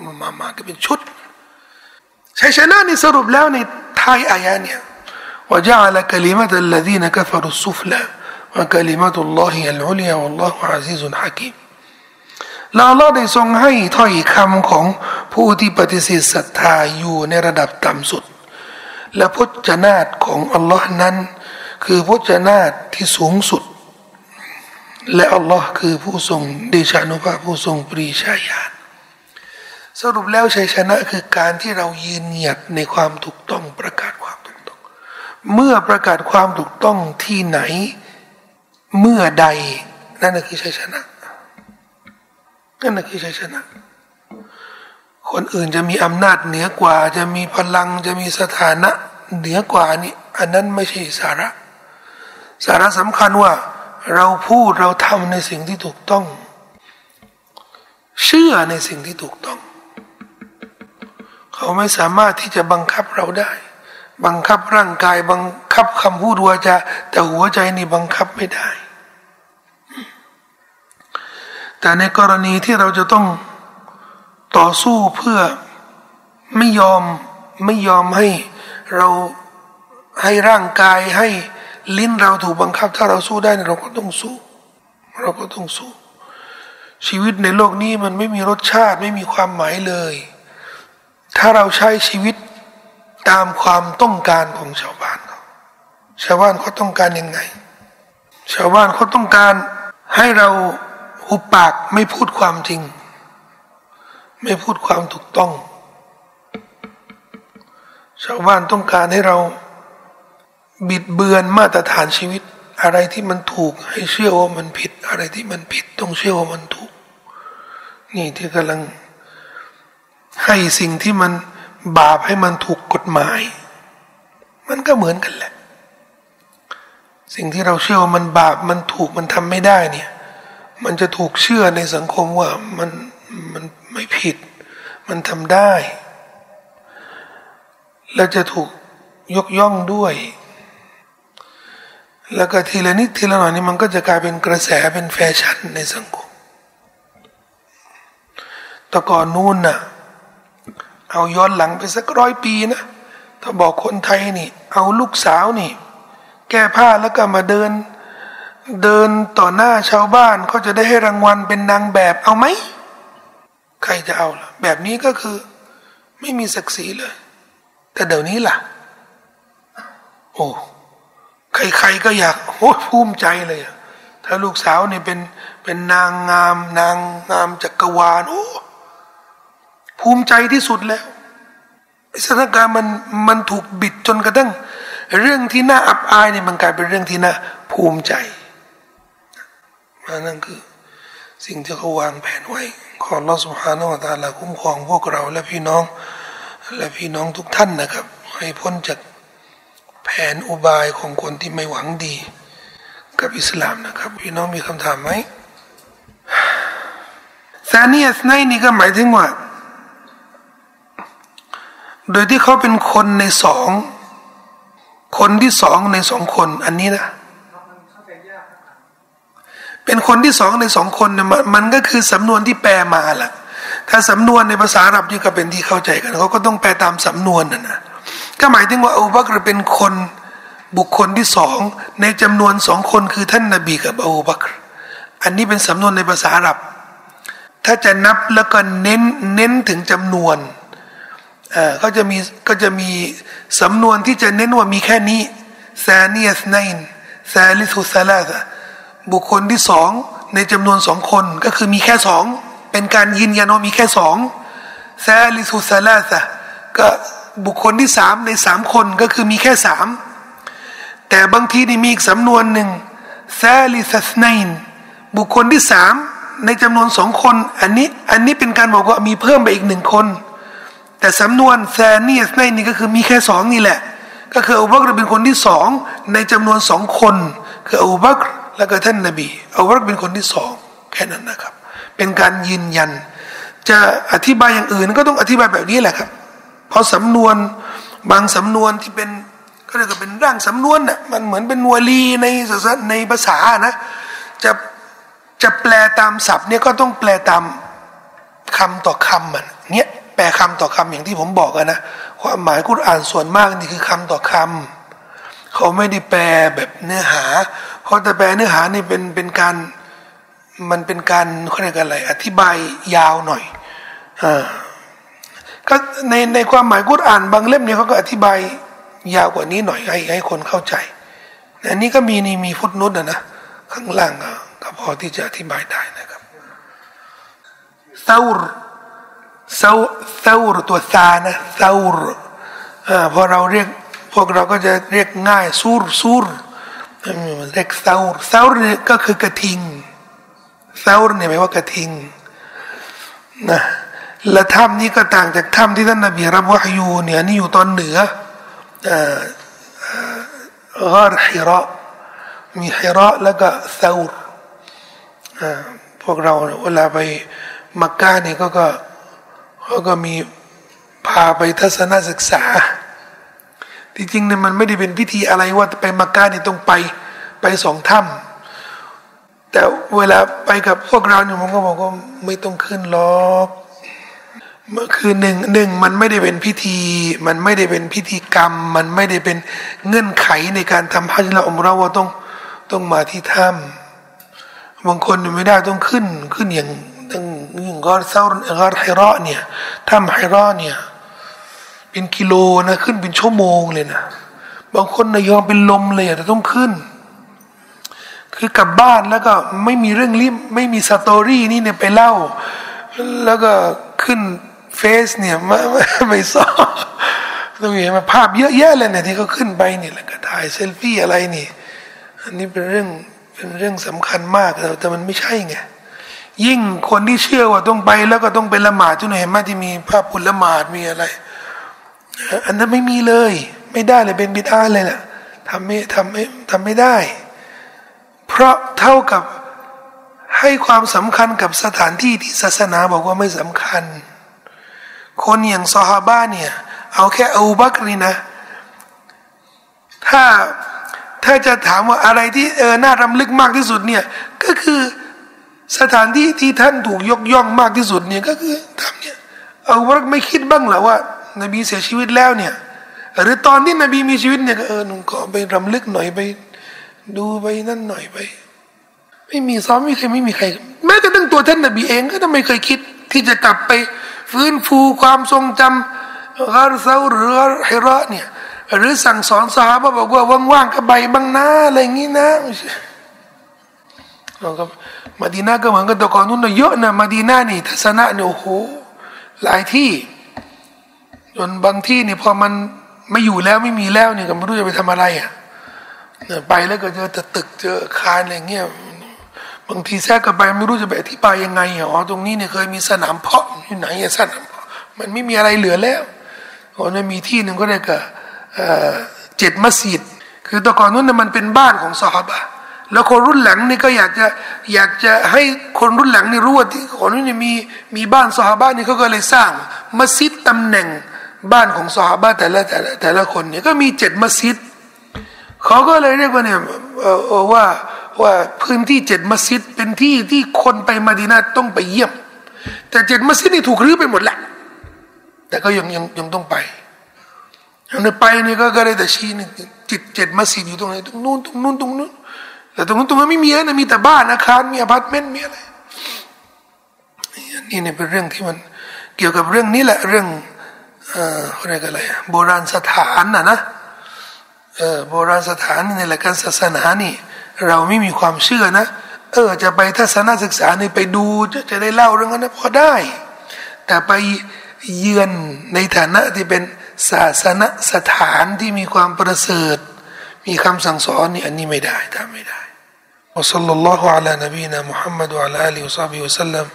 มามามาก็เป็นชุดชัยชนะนี่สรุปแล้วในท้ายอายะเนี่ยว่าจะอ ل كلمة الذين كفروا السفلى وكلمة الله العليا والله عزيز حكيم แล้วเราได้ทรงให้ถ้อยคำของผู้ที่ปฏิเสธศรัทธาอยู่ในระดับต่ำสุด และพจนาตของอัลลอฮ์นั้น คือพจนาตที่สูงสุด และอัลลอฮ์คือผู้ทรงเดชานุภาพผู้ทรงปรีชาญาณสรุปแล้วชัยชนะคือการที่เรายืนหยัดในความถูกต้องประกาศความถูกต้อง เมื่อประกาศความถูกต้องที่ไหน เมื่อใดนั่นคือชัยชนะ นั่นคือชัยชนะ คนอื่นจะมีอำนาจเหนือกว่า จะมีพลังจะมีสถานะเหนือกว่านี่อันนั้นไม่ใช่สาระ สาระสำคัญว่า เราพูดเราทำในสิ่งที่ถูกต้อง เชื่อในสิ่งที่ถูกต้อง เขาไม่สามารถที่จะบังคับเราได้ บังคับร่างกายบังคับคำพูดวาจาแต่หัวใจนี่บังคับไม่ได้ แต่ในกรณีที่เราจะต้องต่อสู้เพื่อไม่ยอมไม่ยอมให้เราให้ร่างกายให้ลิ้นเราถูกบังคับ ถ้าเราสู้ได้เราก็ต้องสู้ เราก็ต้องสู้ ชีวิตในโลกนี้มันไม่มีรสชาติไม่มีความหมายเลย ถ้าเราใช้ชีวิตตามความต้องการของชาวบ้านเขาชาวบ้านเขาต้องการยังไง ชาวบ้านเขาต้องการให้เรา หุบปากไม่พูดความจริง ไม่พูดความถูกต้อง ชาวบ้านต้องการให้เราบิดเบือนมาตรฐานชีวิต อะไรที่มันถูกให้เชื่อว่ามันผิด อะไรที่มันผิดต้องเชื่อว่ามันถูก นี่ที่กำลังให้สิ่งที่มันบาปให้มันถูกกฎหมาย มันก็เหมือนกันแหละ สิ่งที่เราเชื่อว่ามันบาปมันถูกมันทำไม่ได้เนี่ย มันจะถูกเชื่อในสังคมว่ามันมันไม่ผิด มันทำได้ และจะถูกยกย่องด้วย แล้วก็ทีละนิดทีละหน่อยนี่มันก็จะกลายเป็นกระแสเป็นแฟชั่นในสังคมแต่ก่อนนู้นน่ะ เอาย้อนหลังไปสักร้อยปีนะถ้าบอกคนไทยนี่ เอาลูกสาวนี่ แก้ผ้าแล้วก็มาเดิน เดินต่อหน้าชาวบ้านเขาจะได้ให้รางวัลเป็นนางแบบเอาไหม ใครจะเอาล่ะ แบบนี้ก็คือ ไม่มีศักดิ์ศรีเลย แต่เดี๋ยวนี้ล่ะ โอ้ใครๆก็อยากโอ้ภูมิใจเลย ถ้าลูกสาวเนี่ยเป็นเป็นนางงาม นางงามจักรวาลโอ้ภูมิใจที่สุดแล้วสถานการณ์มันมันถูกบิดจนกระทั่งเรื่องที่น่าอับอายเนี่ยมันกลายเป็นเรื่องที่น่าภูมิใจ นั่นคือ สิ่งที่เขาวางแผนไว้ ขอเราสุภาโนตาลาคุ้มครองพวกเราและพี่น้อง และพี่น้องทุกท่านนะครับ ให้พ้นจากแผนอุบายของคนที่ไม่หวังดี กับอิสลามนะครับ พี่น้องมีคำถามไหมซานียสไนนี่ก็หมายถึงว่า โดยที่เขาเป็นคนในสอง คนที่สองในสองคนอันนี้นะ เป็นคนที่สองในสองคนเนี่ยมันก็คือสำนวนที่แปลมาแหละถ้าสำนวนในภาษาอาหรับนี่ก็เป็นที่เข้าใจกันเขาก็ต้องแปลตามสำนวนนะนะก็หมายถึงว่าอูบักรเป็นคนบุคคลที่สองในจำนวนสองคนคือท่านนาบีกับอูบักรอันนี้เป็นสำนวนในภาษาอาหรับ ถ้าจะนับแล้วก็เน้นเน้นถึงจำนวนอ่าก็จะมีก็จะมีสำนวนที่จะเน้นว่ามีแค่นี้ซาเนียสไนน์ซาลิสุซาลาซ บุคคลที่สองในจำนวนสองคนก็คือมีแค่สองเป็นการยืนยันว่ามีแค่สองثالث ثلاثةก็บุคคลที่สามในสามคนก็คือมีแค่สามแต่บางทีนี่มีอีกสำนวนหนึ่งثالث اثنينบุคคลที่สามในจำนวนสองคน อันนี้อันนี้เป็นการบอกว่ามีเพิ่มไปอีกหนึ่งคน แต่สำนวนثاني اثنين นี่ก็คือมีแค่สองนี่แหละ ก็คืออบูบักรเป็นคนที่สองในจำนวนสองคน คืออบูบักร แล้วก็ท่านนบีอบูบักรเป็นคนที่สองแค่นั้นนะครับ เป็นการยืนยัน จะอธิบายอย่างอื่นก็ต้องอธิบายแบบนี้แหละครับ เพราะสำนวนบางสำนวนที่เป็นก็เรียกว่าเป็นร่างสำนวนน่ะมันเหมือนเป็นวลีในในภาษานะจะจะแปลตามศัพท์เนี่ยก็ต้องแปลตามคำต่อคำมันเนี่ยแปลคำต่อคำอย่างที่ผมบอกนะความหมายกุรอ่านส่วนมากนี่คือคำต่อคำ เขาไม่ได้แปลแบบเนื้อหาเขาะแปลเนื้อหานี่เป็นเป็นการมันเป็นการเขาเรียกอะไร อธิบายยาวหน่อยอ่าก็ในในความหมายกุรอ่านบางเล่มเนี่ยเขาก็อธิบายยาวกว่านี้หน่อยให้ให้คนเข้าใจอันนี้ก็มีนี่มีฟุตนุตนะนะข้างล่างก็พอที่จะอธิบายได้นะครับเซาร์เซาเซาร์ตัวซานะเซาร์พอเราเรียก พวกเราก็จะเรียกง่ายซูรซูรเรียกเซาร์เซาร์เนี่ยก็คือกระทิงเซาร์เนี่ยหมายว่ากระทิงนะและถ้ำนี้ก็ต่างจากถ้ำที่ท่านนบีรับวะฮยูเนี่ยนี่อยู่ตอนเหนืออ่ากาฮิระมีฮิระแล้วก็เซาร์พวกเราเวลาไปมักกะเนี่ยก็ก็เขาก็มีพาไปทัศนศึกษา ที่จริงเนี่ยมันไม่ได้เป็นพิธีอะไรว่าไปมักกะเนี่ยต้องไปไปสองถ้ำแต่เวลาไปกับพวกเราเนี่ยผมก็บอกว่าไม่ต้องขึ้นหรอกเมื่อคือหนึ่งหนึ่งมันไม่ได้เป็นพิธี มันไม่ได้เป็นพิธีกรรม มันไม่ได้เป็นเงื่อนไขในการทำฮัจญ์ละอมเราว่าต้องต้องมาที่ถ้ำบางคนไม่ได้ต้องขึ้นขึ้นอย่างตั้งอย่างกอเซาร์กอไฮรอเนี่ยถ้ำไฮรอเนี่ย เป็นกิโลนะขึ้นเป็นชั่วโมงเลยนะบางคนนะยอมเป็นลมเลยแต่ต้องขึ้น คือกลับบ้านแล้วก็ไม่มีเรื่องริมไม่มีสตอรี่นี่เนี่ยไปเล่า แล้วก็ขึ้นเฟซเนี่ยไม่ไม่ซอต้องเห็นมาภาพเยอะแยะเลยเนี่ยที่เขาขึ้นไปเนี่ยแล้วก็ถ่ายเซลฟี่อะไรนี่ อันนี้เป็นเรื่องเป็นเรื่องสำคัญมากแต่มันไม่ใช่ไงยิ่งคนที่เชื่อว่าต้องไปแล้วก็ต้องเป็นละหมาดทุกหน่เห็นไหมที่มีภาพบุญละหมาดมีอะไร อันนั้นไม่มีเลย ไม่ได้เลยเป็นบิดาเลยแหละทำไม่ทำไม่ทำไม่ได้ เพราะเท่ากับให้ความสำคัญกับสถานที่ที่ศาสนาบอกว่าไม่สำคัญ คนอย่างซอฮาบ้าเนี่ย เอาแค่อูบักนี่นะ ถ้าถ้าจะถามว่าอะไรที่เออน่ารำลึกมากที่สุดเนี่ย ก็คือสถานที่ที่ท่านถูกยกย่องมากที่สุดเนี่ยก็คือทำเนี่ยเอาบักไม่คิดบ้างเหรอว่า นบีเสียชีวิตแล้วเนี่ยหรือตอนที่นบีมีชีวิตเนี่ยเออหนุ่มก็ไปรำลึกหน่อยไป ดูไปนั่นหน่อยไป ไม่มีซ้อมไม่เคยไม่มีใคร แม้กระทั่งตัวท่านนบีเองก็ไม่เคยคิด ที่จะกลับไปฟื้นฟูความทรงจำกาเซาหรือฮิระเนี่ยหรือสั่งสอนสาบบอกว่าว่างๆกับใบบางนาอะไรอย่างนี้นะเราก็มาดีนาก็เหมือนกันต่ก่อนนู้นเยอะนะมาดีนานี่ทัศนะเนี่ยโอ้โหหลายที่ จนบางที่นี่พอมันไม่อยู่แล้วไม่มีแล้วเนี่ยก็ไม่รู้จะไปทำอะไรอะไปแล้วก็เจอแต่ตึกเจอคานอะไรเงี้ยบางทีแทรกกันไปไม่รู้จะไปอธิบายยังไงอ๋อตรงนี้เนี่ยเคยมีสนามเพาะอยู่ไหนสนามมันไม่มีอะไรเหลือแล้วโอ้ยมีที่หนึ่งก็เรียกเจ็ดมัสยิดคือตะก่อนนู้นมันเป็นบ้านของสฮาบะแล้วคนรุ่นหลังนี่ก็อยากจะอยากจะให้คนรุ่นหลังนี่รู้ว่าที่คนนี้นนี่มีมีบ้านสฮาบะนี่เขาก็เลยสร้างมัสยิดตำแหน่ง บ้านของสฮาบะแต่ละแต่ละแต่ละคนเนี่ยก็มีเจ็ดมัสยิดเขาก็เลยเรียกว่าเนี่ยว่าว่าพื้นที่เจ็ดมัสยิดเป็นที่ที่คนไปมาดีนาต้องไปเยี่ยม แต่เจ็ดมัสยิดนี่ถูกรื้อไปหมดแหละแต่ก็ยังยังยังต้องไปยังไปนี่ก็ก็ได้แต่ชี้นี่เจ็ดเจ็ดมัสยิดอยู่ตรงไหนตรงนู้นตรงนู้นตรงนู้นแต่ตรงนู้นตรงนั้นไม่มีนะมีแต่บ้านอาคารมีอพาร์ตเมนต์มีอะไรนี่เนี่ยเป็นเรื่องที่มันเกี่ยวกับเรื่องนี้แหละเรื่อง เอ่ออะไรกันอะไรโบราณสถานนะนะเออโบราณสถานในหลักการศาสนานี่เราไม่มีความเชื่อนะ เออ จะไปทัศนศึกษานี่ไปดูจะจะได้เล่าเรื่องนั้นพอได้ แต่ไปเยือนในฐานะที่เป็นศาสนสถานที่มีความประเสริฐ มีคำสั่งสอนนี่อันนี้ไม่ได้ทำไม่ได้ وصلى الله على نبينا محمد وعلى آله وصحبه وسلم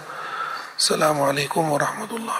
السلام عليكم ورحمة الله